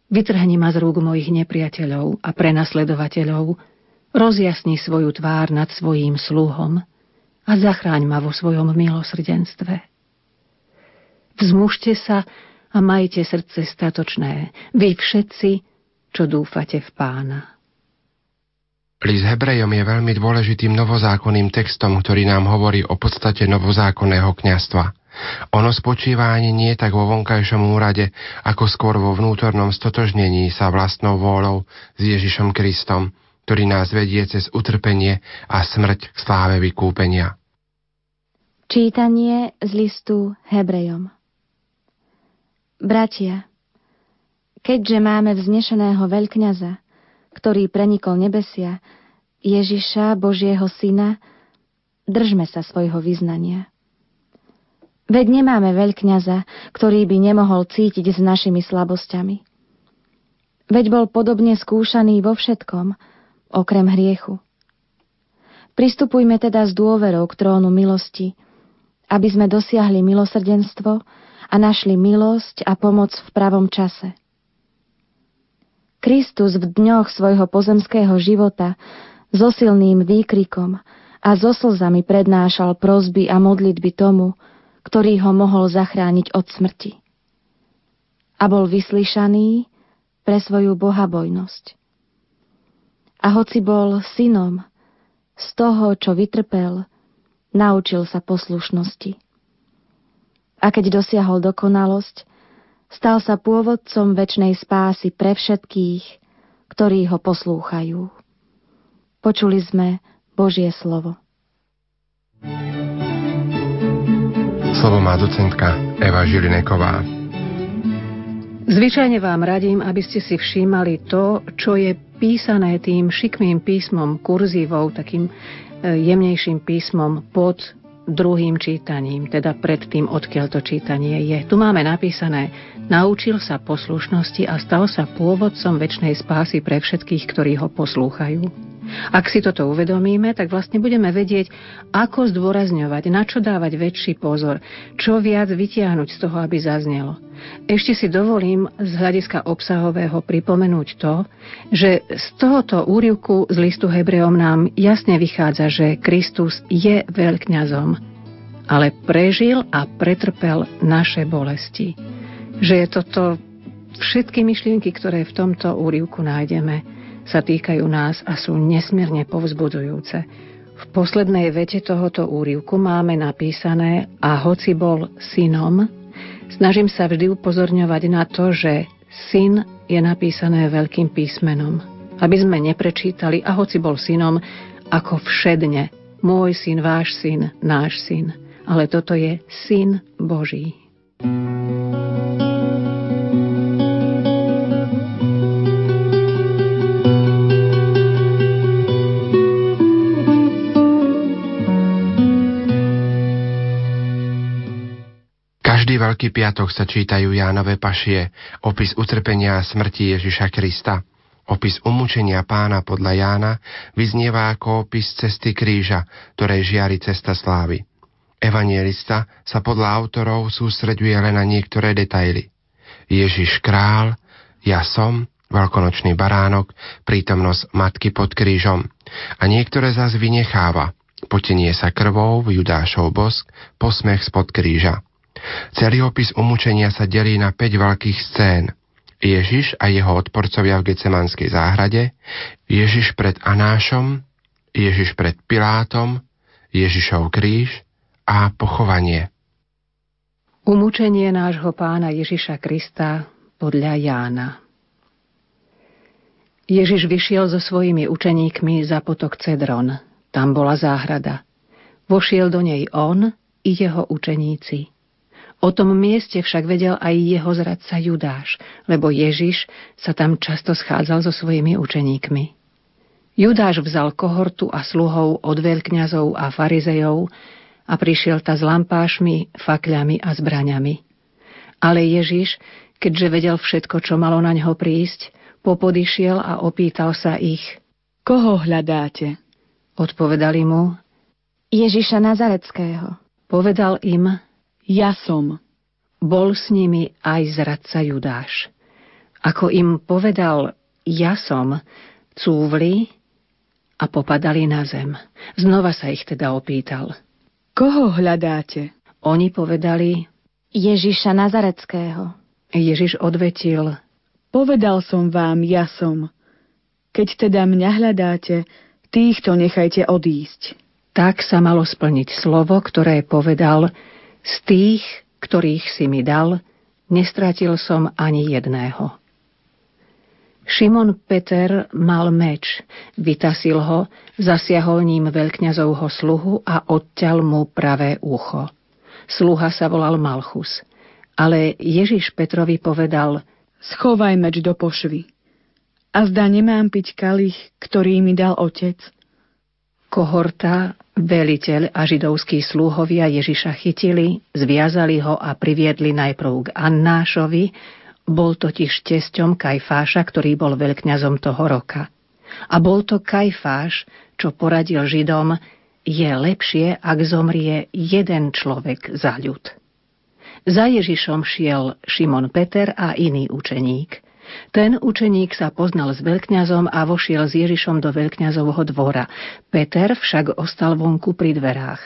Speaker 2: Vytrhni ma z rúk mojich nepriateľov a prenasledovateľov, rozjasni svoju tvár nad svojím sluhom a zachráň ma vo svojom milosrdenstve. Vzmužte sa a majte srdce statočné, vy všetci, čo dúfate v pána.
Speaker 3: List Hebrejom je veľmi dôležitým novozákonným textom, ktorý nám hovorí o podstate novozákonného kňastva. Ono spočíva ani nie tak vo vonkajšom úrade, ako skôr vo vnútornom stotožnení sa vlastnou vôľou s Ježišom Kristom, ktorý nás vedie cez utrpenie a smrť k sláve vykúpenia.
Speaker 18: Čítanie z listu Hebrejom Bratia, keďže máme vznešeného veľkňaza, ktorý prenikol nebesia, Ježiša, Božieho Syna, držme sa svojho vyznania. Veď nemáme veľkňaza, ktorý by nemohol cítiť s našimi slabosťami. Veď bol podobne skúšaný vo všetkom, okrem hriechu. Pristupujme teda s dôverou k trónu milosti, aby sme dosiahli milosrdenstvo a našli milosť a pomoc v pravom čase. Kristus v dňoch svojho pozemského života so silným výkrikom a so slzami prednášal prozby a modlitby tomu, ktorý ho mohol zachrániť od smrti. A bol vyslyšaný pre svoju bohabojnosť. A hoci bol synom, z toho, čo vytrpel, naučil sa poslušnosti a keď dosiahol dokonalosť, stal sa pôvodcom väčšnej spásy pre všetkých, ktorí ho poslúchajú. Počuli sme Božie slovo.
Speaker 3: Slovo má docentka Eva Žilineková.
Speaker 2: Zvyčajne vám radím, aby ste si všímali to, čo je písané tým šikmým písmom, kurzívou, takým e, jemnejším písmom pod druhým čítaním, teda pred tým, odkiaľ to čítanie je. Tu máme napísané, naučil sa poslušnosti a stal sa pôvodcom väčšnej spásy pre všetkých, ktorí ho poslúchajú. Ak si toto uvedomíme, tak vlastne budeme vedieť, ako zdôrazňovať, na čo dávať väčší pozor, čo viac vytiahnuť z toho, aby zaznelo. Ešte si dovolím z hľadiska obsahového pripomenúť to, že z tohoto úrivku z listu Hebreom nám jasne vychádza, že Kristus je veľkňazom, ale prežil a pretrpel naše bolesti. Že je toto všetky myšlienky, ktoré v tomto úrivku nájdeme, sa týkajú nás a sú nesmierne povzbudzujúce. V poslednej vete tohoto úrivku máme napísané a hoci bol synom, snažím sa vždy upozorňovať na to, že syn je napísané veľkým písmenom. Aby sme neprečítali a hoci bol synom, ako všedne, môj syn, váš syn, náš syn. Ale toto je syn Boží. thank you
Speaker 3: Každý Veľký piatok sa čítajú Jánové pašie, opis utrpenia a smrti Ježiša Krista. Opis umúčenia pána podľa Jána vyznieva ako opis cesty kríža, ktorej žiari cesta slávy. Evanielista sa podľa autorov sústreďuje len na niektoré detaily. Ježiš král, ja som, veľkonočný baránok, prítomnosť matky pod krížom a niektoré zas vynecháva, potenie sa krvou, Judášov bosk, posmech spod kríža. Celý opis umúčenia sa delí na 5 veľkých scén. Ježiš a jeho odporcovia v Gecemanskej záhrade, Ježiš pred Anášom, Ježiš pred Pilátom, Ježišov kríž a pochovanie.
Speaker 2: Umúčenie nášho pána Ježiša Krista podľa Jána Ježiš vyšiel so svojimi učeníkmi za potok Cedron. Tam bola záhrada. Vošiel do nej on i jeho učeníci. O tom mieste však vedel aj jeho zradca Judáš, lebo Ježiš sa tam často schádzal so svojimi učeníkmi. Judáš vzal kohortu a sluhov od veľkňazov a farizejov a prišiel ta s lampášmi, fakľami a zbraňami. Ale Ježiš, keďže vedel všetko, čo malo na ňo prísť, popodišiel a opýtal sa ich.
Speaker 19: Koho hľadáte?
Speaker 2: Odpovedali mu.
Speaker 19: Ježiša Nazareckého.
Speaker 2: Povedal im,
Speaker 19: ja som.
Speaker 2: Bol s nimi aj zradca Judáš. Ako im povedal ja som, cúvli a popadali na zem. Znova sa ich teda opýtal.
Speaker 19: Koho hľadáte?
Speaker 2: Oni povedali
Speaker 19: Ježiša Nazareckého.
Speaker 2: Ježiš odvetil
Speaker 19: Povedal som vám, ja som. Keď teda mňa hľadáte, týchto nechajte odísť.
Speaker 2: Tak sa malo splniť slovo, ktoré povedal z tých, ktorých si mi dal, nestratil som ani jedného. Šimon Peter mal meč, vytasil ho, zasiahol ním veľkňazovho sluhu a odťal mu pravé ucho. Sluha sa volal Malchus. Ale Ježiš Petrovi povedal
Speaker 19: Schovaj meč do pošvy. A zda nemám piť kalich, ktorý mi dal otec.
Speaker 2: Kohorta Veliteľ a židovskí slúhovia Ježiša chytili, zviazali ho a priviedli najprv k Annášovi, bol totiž tesťom Kajfáša, ktorý bol veľkňazom toho roka. A bol to Kajfáš, čo poradil Židom, je lepšie, ak zomrie jeden človek za ľud. Za Ježišom šiel Šimon Peter a iný učeník – ten učeník sa poznal s veľkňazom a vošiel s Ježišom do veľkňazovho dvora. Peter však ostal vonku pri dverách.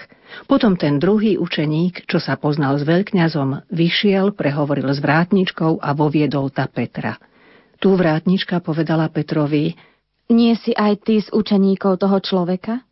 Speaker 2: Potom ten druhý učeník, čo sa poznal s veľkňazom, vyšiel, prehovoril s vrátničkou a voviedol ta Petra. Tu vrátnička povedala Petrovi,
Speaker 19: Nie si aj ty z učeníkov toho človeka?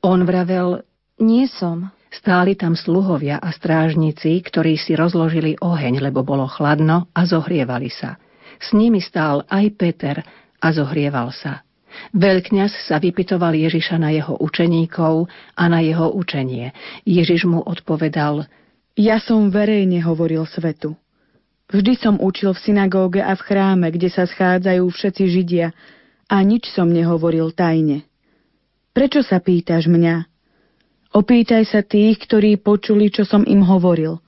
Speaker 2: On vravel,
Speaker 19: Nie som.
Speaker 2: Stáli tam sluhovia a strážnici, ktorí si rozložili oheň, lebo bolo chladno a zohrievali sa. S nimi stál aj Peter a zohrieval sa. Veľkňaz sa vypitoval Ježiša na jeho učeníkov a na jeho učenie. Ježiš mu odpovedal,
Speaker 19: Ja som verejne hovoril svetu. Vždy som učil v synagóge a v chráme, kde sa schádzajú všetci Židia a nič som nehovoril tajne. Prečo sa pýtaš mňa? Opýtaj sa tých, ktorí počuli, čo som im hovoril.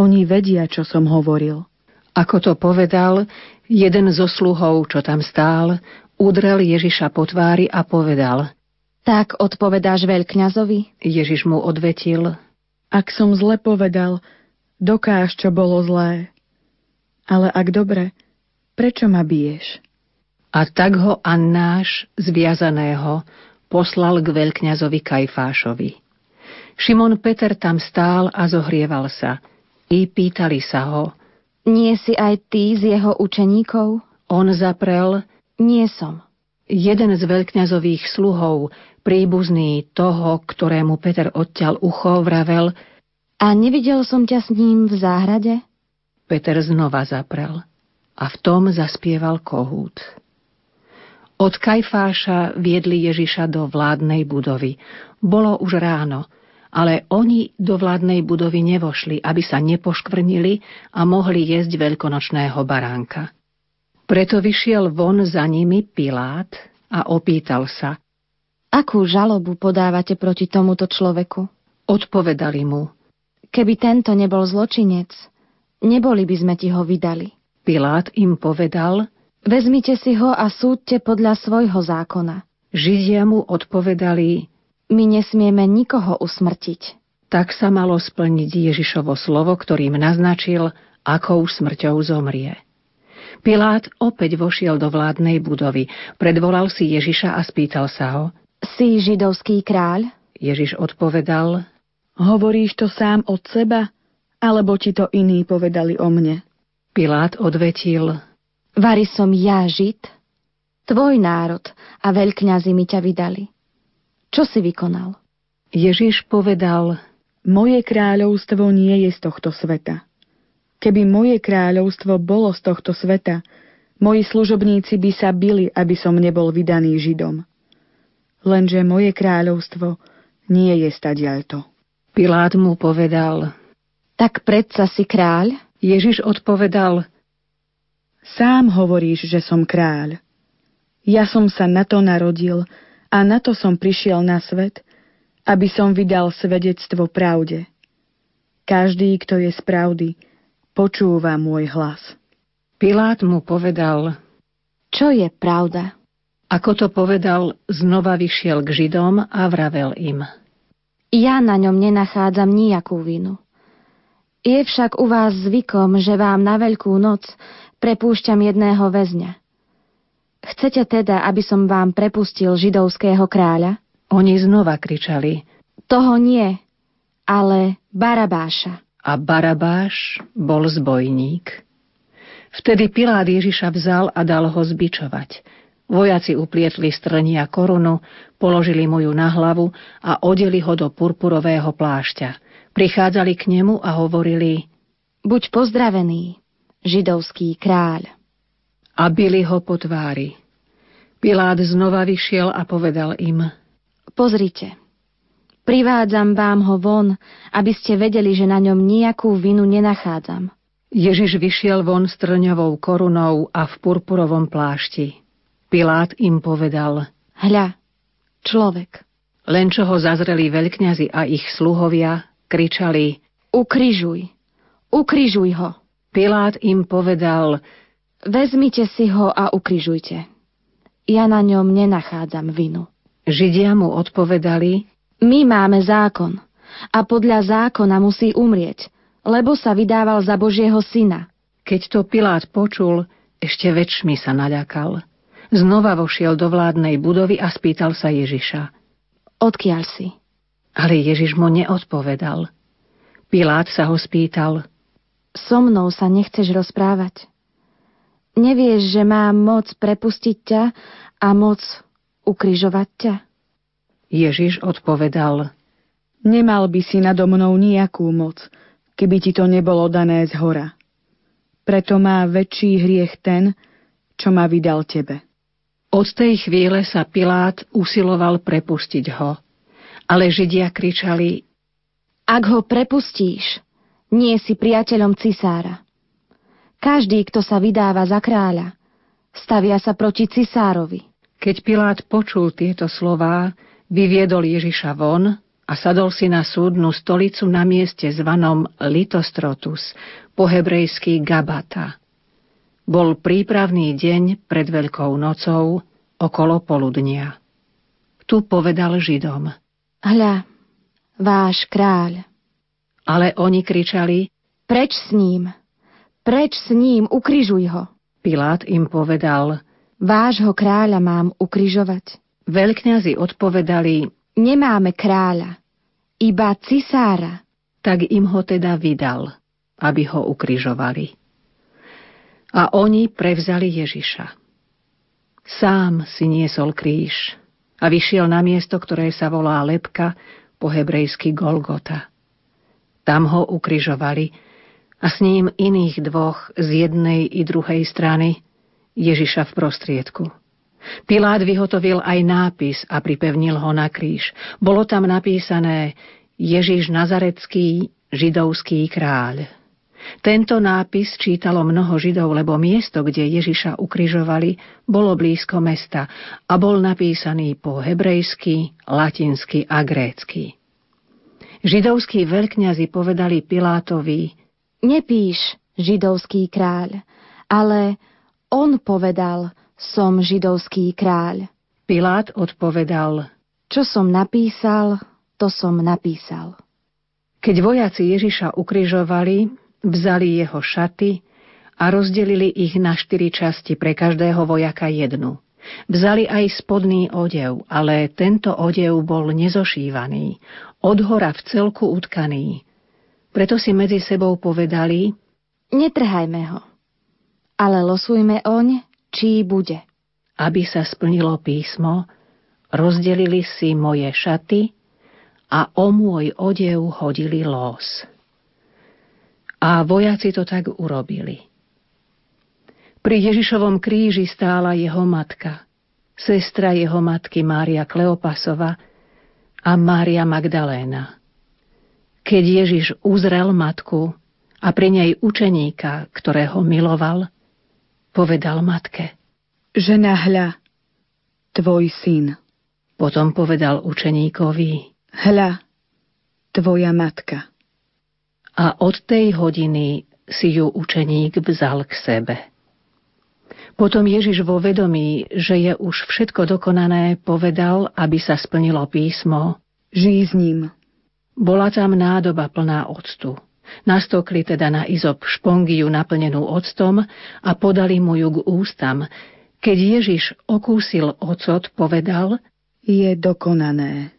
Speaker 19: Oni vedia, čo som hovoril.
Speaker 2: Ako to povedal, jeden zo sluhov, čo tam stál, udrel Ježiša po tvári a povedal
Speaker 18: Tak odpovedáš veľkňazovi?
Speaker 2: Ježiš mu odvetil
Speaker 19: Ak som zle povedal, dokáž, čo bolo zlé. Ale ak dobre, prečo ma biješ?
Speaker 2: A tak ho Annáš, zviazaného, poslal k veľkňazovi Kajfášovi. Šimon Peter tam stál a zohrieval sa. I pýtali sa ho.
Speaker 18: Nie si aj ty z jeho učeníkov?
Speaker 2: On zaprel.
Speaker 18: Nie som.
Speaker 2: Jeden z veľkňazových sluhov, príbuzný toho, ktorému Peter odťal ucho, vravel.
Speaker 18: A nevidel som ťa s ním v záhrade?
Speaker 2: Peter znova zaprel a v tom zaspieval kohút. Od Kajfáša viedli Ježiša do vládnej budovy. Bolo už ráno, ale oni do vládnej budovy nevošli, aby sa nepoškvrnili a mohli jesť veľkonočného baránka. Preto vyšiel von za nimi Pilát a opýtal sa,
Speaker 18: Akú žalobu podávate proti tomuto človeku?
Speaker 2: Odpovedali mu,
Speaker 18: Keby tento nebol zločinec, Neboli by sme ti ho vydali.
Speaker 2: Pilát im povedal,
Speaker 18: vezmite si ho a súďte podľa svojho zákona.
Speaker 2: Židia mu odpovedali,
Speaker 18: my nesmieme nikoho usmrtiť.
Speaker 2: Tak sa malo splniť Ježišovo slovo, ktorým naznačil, akou smrťou zomrie. Pilát opäť vošiel do vládnej budovy, predvolal si Ježiša a spýtal sa ho.
Speaker 18: Si židovský kráľ?
Speaker 2: Ježiš odpovedal.
Speaker 19: Hovoríš to sám od seba? alebo ti to iní povedali o mne?
Speaker 2: Pilát odvetil.
Speaker 18: Vary som ja žid, tvoj národ a veľkňazi mi ťa vydali. Čo si vykonal?
Speaker 2: Ježiš povedal,
Speaker 19: moje kráľovstvo nie je z tohto sveta. Keby moje kráľovstvo bolo z tohto sveta, moji služobníci by sa bili, aby som nebol vydaný Židom. Lenže moje kráľovstvo nie je stadiaľto.
Speaker 2: Pilát mu povedal,
Speaker 18: tak predsa si kráľ?
Speaker 2: Ježiš odpovedal,
Speaker 19: Sám hovoríš, že som kráľ. Ja som sa na to narodil a na to som prišiel na svet, aby som vydal svedectvo pravde. Každý, kto je z pravdy, počúva môj hlas.
Speaker 2: Pilát mu povedal,
Speaker 18: čo je pravda?
Speaker 2: Ako to povedal, znova vyšiel k Židom a vravel im.
Speaker 18: Ja na ňom nenachádzam nejakú vinu. Je však u vás zvykom, že vám na Veľkú noc prepúšťam jedného väzňa. Chcete teda, aby som vám prepustil židovského kráľa?
Speaker 2: Oni znova kričali.
Speaker 18: Toho nie, ale Barabáša.
Speaker 2: A Barabáš bol zbojník. Vtedy Pilát Ježiša vzal a dal ho zbičovať. Vojaci uplietli strnia korunu, položili mu ju na hlavu a odeli ho do purpurového plášťa – Prichádzali k nemu a hovorili
Speaker 18: Buď pozdravený, židovský kráľ.
Speaker 2: A byli ho po tvári. Pilát znova vyšiel a povedal im
Speaker 18: Pozrite, privádzam vám ho von, aby ste vedeli, že na ňom nejakú vinu nenachádzam.
Speaker 2: Ježiš vyšiel von s trňovou korunou a v purpurovom plášti. Pilát im povedal
Speaker 18: Hľa, človek.
Speaker 2: Len čo ho zazreli veľkňazi a ich sluhovia, kričali
Speaker 18: Ukrižuj, ukrižuj ho.
Speaker 2: Pilát im povedal
Speaker 18: Vezmite si ho a ukrižujte. Ja na ňom nenachádzam vinu.
Speaker 2: Židia mu odpovedali
Speaker 18: My máme zákon a podľa zákona musí umrieť, lebo sa vydával za Božieho syna.
Speaker 2: Keď to Pilát počul, ešte väčšmi sa naľakal. Znova vošiel do vládnej budovy a spýtal sa Ježiša.
Speaker 18: Odkiaľ si?
Speaker 2: Ale Ježiš mu neodpovedal. Pilát sa ho spýtal.
Speaker 18: So mnou sa nechceš rozprávať. Nevieš, že mám moc prepustiť ťa a moc ukrižovať ťa?
Speaker 2: Ježiš odpovedal.
Speaker 19: Nemal by si nado mnou nejakú moc, keby ti to nebolo dané z hora. Preto má väčší hriech ten, čo ma vydal tebe.
Speaker 2: Od tej chvíle sa Pilát usiloval prepustiť ho. Ale Židia kričali,
Speaker 18: Ak ho prepustíš, nie si priateľom cisára. Každý, kto sa vydáva za kráľa, stavia sa proti cisárovi.
Speaker 2: Keď Pilát počul tieto slová, vyviedol Ježiša von a sadol si na súdnu stolicu na mieste zvanom Litostrotus, po hebrejsky Gabata. Bol prípravný deň pred Veľkou nocou, okolo poludnia. Tu povedal Židom.
Speaker 18: Hľa, váš kráľ.
Speaker 2: Ale oni kričali,
Speaker 18: preč s ním, preč s ním, ukrižuj ho.
Speaker 2: Pilát im povedal,
Speaker 18: vášho kráľa mám ukrižovať.
Speaker 2: Veľkňazi odpovedali,
Speaker 18: nemáme kráľa, iba cisára.
Speaker 2: Tak im ho teda vydal, aby ho ukrižovali. A oni prevzali Ježiša. Sám si niesol kríž a vyšiel na miesto, ktoré sa volá Lepka, po hebrejsky Golgota. Tam ho ukrižovali a s ním iných dvoch z jednej i druhej strany, Ježiša v prostriedku. Pilát vyhotovil aj nápis a pripevnil ho na kríž. Bolo tam napísané Ježiš Nazarecký, židovský kráľ. Tento nápis čítalo mnoho Židov, lebo miesto, kde Ježiša ukrižovali, bolo blízko mesta a bol napísaný po hebrejsky, latinsky a grécky. Židovskí veľkňazi povedali Pilátovi,
Speaker 18: Nepíš, židovský kráľ, ale on povedal, som židovský kráľ.
Speaker 2: Pilát odpovedal,
Speaker 18: čo som napísal, to som napísal.
Speaker 2: Keď vojaci Ježiša ukrižovali, Vzali jeho šaty a rozdelili ich na štyri časti pre každého vojaka jednu. Vzali aj spodný odev, ale tento odev bol nezošívaný, od hora v celku utkaný. Preto si medzi sebou povedali,
Speaker 18: Netrhajme ho, ale losujme oň, čí bude.
Speaker 2: Aby sa splnilo písmo, rozdelili si moje šaty a o môj odev hodili los. A vojaci to tak urobili. Pri Ježišovom kríži stála jeho matka, sestra jeho matky Mária Kleopasova a Mária Magdaléna. Keď Ježiš uzrel matku a pri nej učeníka, ktorého miloval, povedal matke.
Speaker 19: Žena hľa, tvoj syn.
Speaker 2: Potom povedal učeníkovi.
Speaker 19: Hľa, tvoja matka
Speaker 2: a od tej hodiny si ju učeník vzal k sebe. Potom Ježiš vo vedomí, že je už všetko dokonané, povedal, aby sa splnilo písmo.
Speaker 19: Žij s ním.
Speaker 2: Bola tam nádoba plná octu. Nastokli teda na izop špongiu naplnenú octom a podali mu ju k ústam. Keď Ježiš okúsil ocot, povedal
Speaker 19: Je dokonané.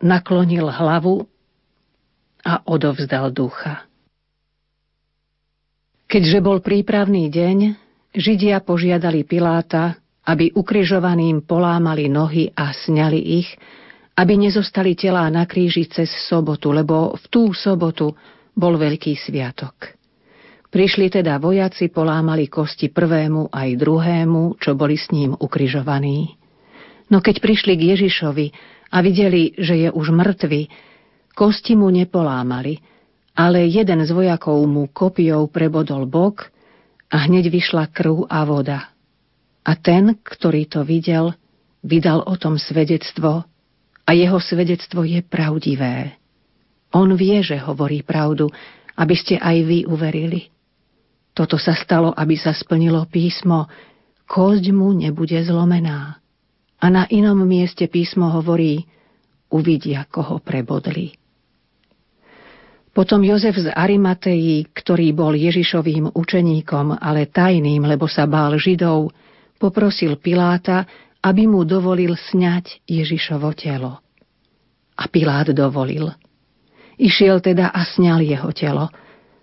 Speaker 2: Naklonil hlavu a odovzdal ducha. Keďže bol prípravný deň, Židia požiadali Piláta, aby ukrižovaným polámali nohy a sňali ich, aby nezostali telá na kríži cez sobotu, lebo v tú sobotu bol veľký sviatok. Prišli teda vojaci, polámali kosti prvému aj druhému, čo boli s ním ukrižovaní. No keď prišli k Ježišovi a videli, že je už mŕtvy, Kosti mu nepolámali, ale jeden z vojakov mu kopiou prebodol bok a hneď vyšla krv a voda. A ten, ktorý to videl, vydal o tom svedectvo a jeho svedectvo je pravdivé. On vie, že hovorí pravdu, aby ste aj vy uverili. Toto sa stalo, aby sa splnilo písmo, kosť mu nebude zlomená. A na inom mieste písmo hovorí, uvidia, koho prebodli. Potom Jozef z Arimatei, ktorý bol Ježišovým učeníkom, ale tajným, lebo sa bál Židov, poprosil Piláta, aby mu dovolil sňať Ježišovo telo. A Pilát dovolil. Išiel teda a sňal jeho telo.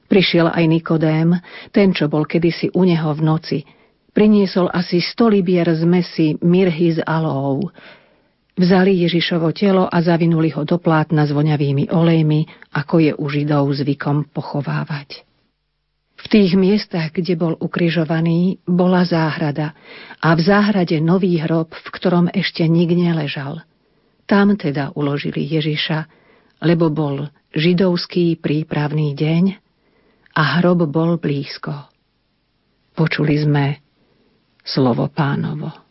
Speaker 2: Prišiel aj Nikodém, ten, čo bol kedysi u neho v noci. Priniesol asi sto libier z mesy mirhy z alou. Vzali Ježišovo telo a zavinuli ho do plátna s voňavými olejmi, ako je u Židov zvykom pochovávať. V tých miestach, kde bol ukrižovaný, bola záhrada a v záhrade nový hrob, v ktorom ešte nik neležal. Tam teda uložili Ježiša, lebo bol židovský prípravný deň a hrob bol blízko.
Speaker 20: Počuli sme slovo pánovo.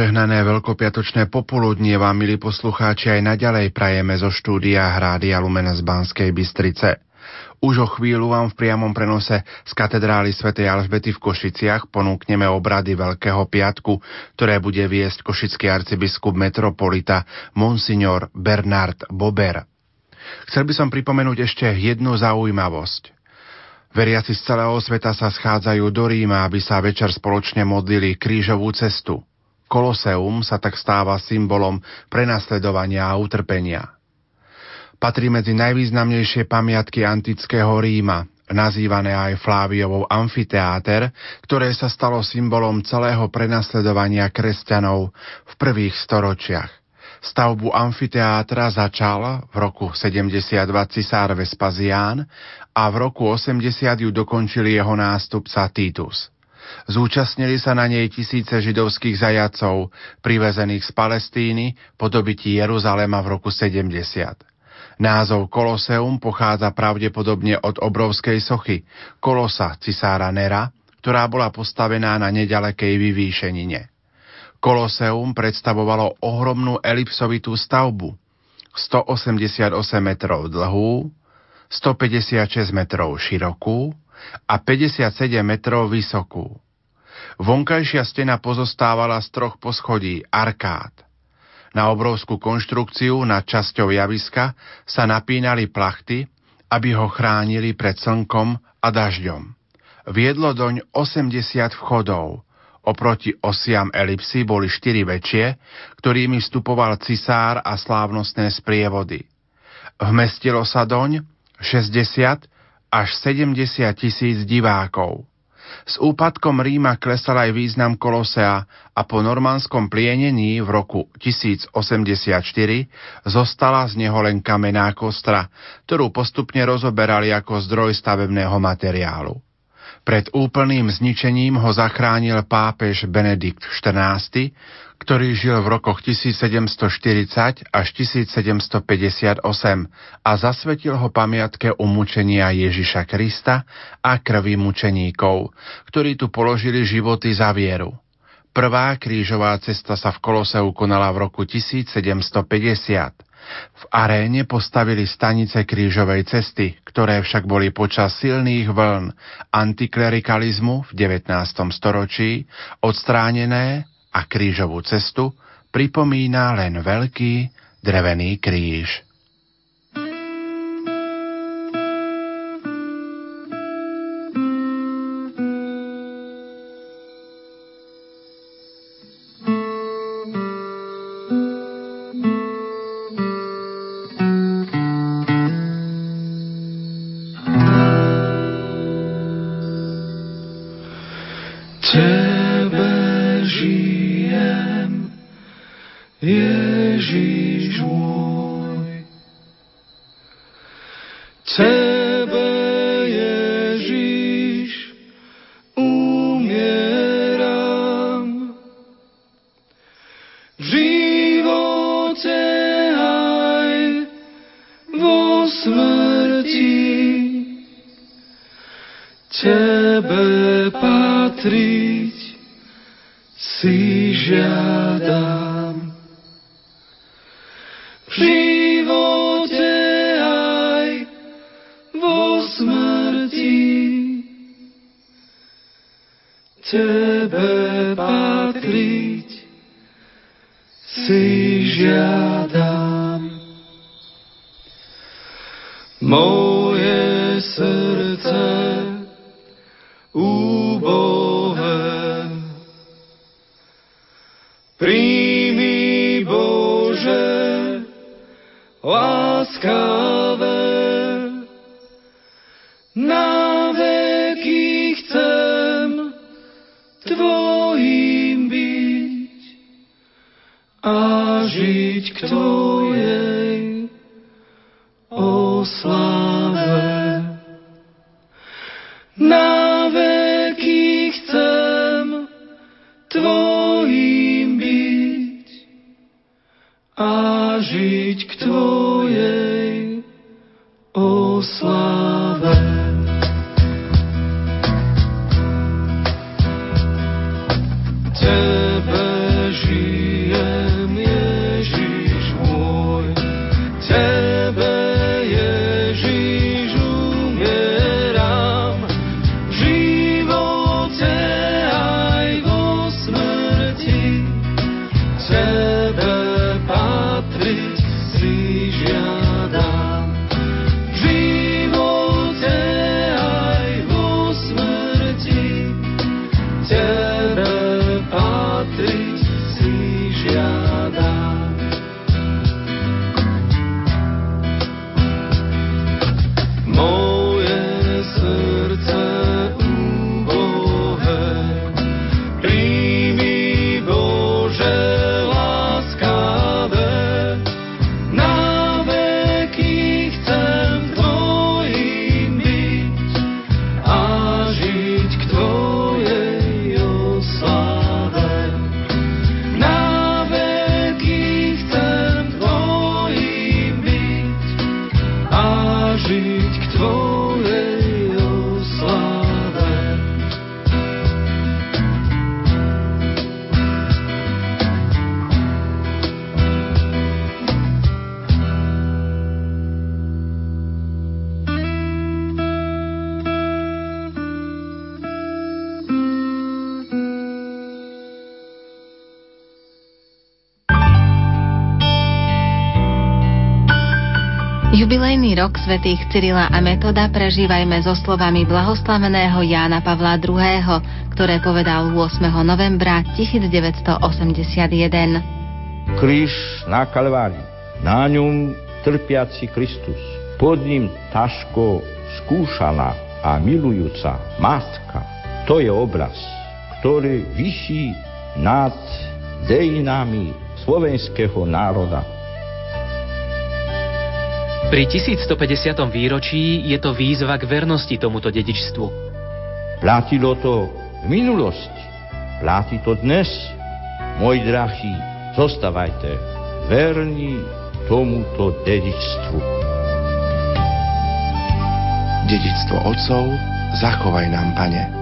Speaker 3: Požehnané veľkopiatočné popoludnie vám, milí poslucháči, aj naďalej prajeme zo štúdia Hrádia Lumen z Banskej Bystrice. Už o chvíľu vám v priamom prenose z katedrály svätej Alžbety v Košiciach ponúkneme obrady Veľkého piatku, ktoré bude viesť košický arcibiskup metropolita Monsignor Bernard Bober. Chcel by som pripomenúť ešte jednu zaujímavosť. Veriaci z celého sveta sa schádzajú do Ríma, aby sa večer spoločne modlili krížovú cestu – Koloseum sa tak stáva symbolom prenasledovania a utrpenia. Patrí medzi najvýznamnejšie pamiatky antického Ríma, nazývané aj Fláviovou amfiteáter, ktoré sa stalo symbolom celého prenasledovania kresťanov v prvých storočiach. Stavbu amfiteátra začal v roku 72 cisár Vespazián a v roku 80 ju dokončil jeho nástupca Titus. Zúčastnili sa na nej tisíce židovských zajacov, privezených z Palestíny po dobití Jeruzalema v roku 70. Názov Koloseum pochádza pravdepodobne od obrovskej sochy Kolosa cisára Nera, ktorá bola postavená na nedalekej vyvýšenine. Koloseum predstavovalo ohromnú elipsovitú stavbu, 188 metrov dlhú, 156 metrov širokú a 57 metrov vysokú. Vonkajšia stena pozostávala z troch poschodí, arkád. Na obrovskú konštrukciu nad časťou javiska sa napínali plachty
Speaker 21: aby ho chránili pred slnkom a dažďom. Viedlo doň 80 vchodov, Oproti osiam elipsy boli štyri väčšie, ktorými vstupoval cisár a slávnostné sprievody. Vmestilo sa doň 60 až 70 tisíc divákov. S úpadkom Ríma klesal aj význam Kolosea a po normánskom plienení v roku 1084 zostala z neho len kamená kostra, ktorú postupne rozoberali ako zdroj stavebného materiálu. Pred úplným zničením ho zachránil pápež Benedikt XIV, ktorý žil v rokoch 1740 až 1758 a zasvetil ho pamiatke umúčenia Ježiša Krista a krvi mučeníkov, ktorí tu položili životy za vieru. Prvá krížová cesta sa v Koloseu konala v roku 1750. V aréne postavili stanice krížovej cesty, ktoré však boli počas silných vln antiklerikalizmu v 19. storočí odstránené a krížovú cestu pripomína len veľký drevený kríž.
Speaker 7: Svätých Cyrila a Metoda prežívajme so slovami blahoslaveného Jána Pavla II., ktoré povedal 8. novembra 1981.
Speaker 22: Kríž na Kalvári, na ňom trpiaci Kristus, pod ním ťažko skúšaná a milujúca matka. To je obraz, ktorý vyší nad dejinami slovenského národa
Speaker 4: pri 1150. výročí je to výzva k vernosti tomuto dedičstvu.
Speaker 22: Platilo to v minulosti, platí to dnes. Môj drahý, zostávajte verní tomuto dedičstvu.
Speaker 3: Dedičstvo otcov zachovaj nám, Pane.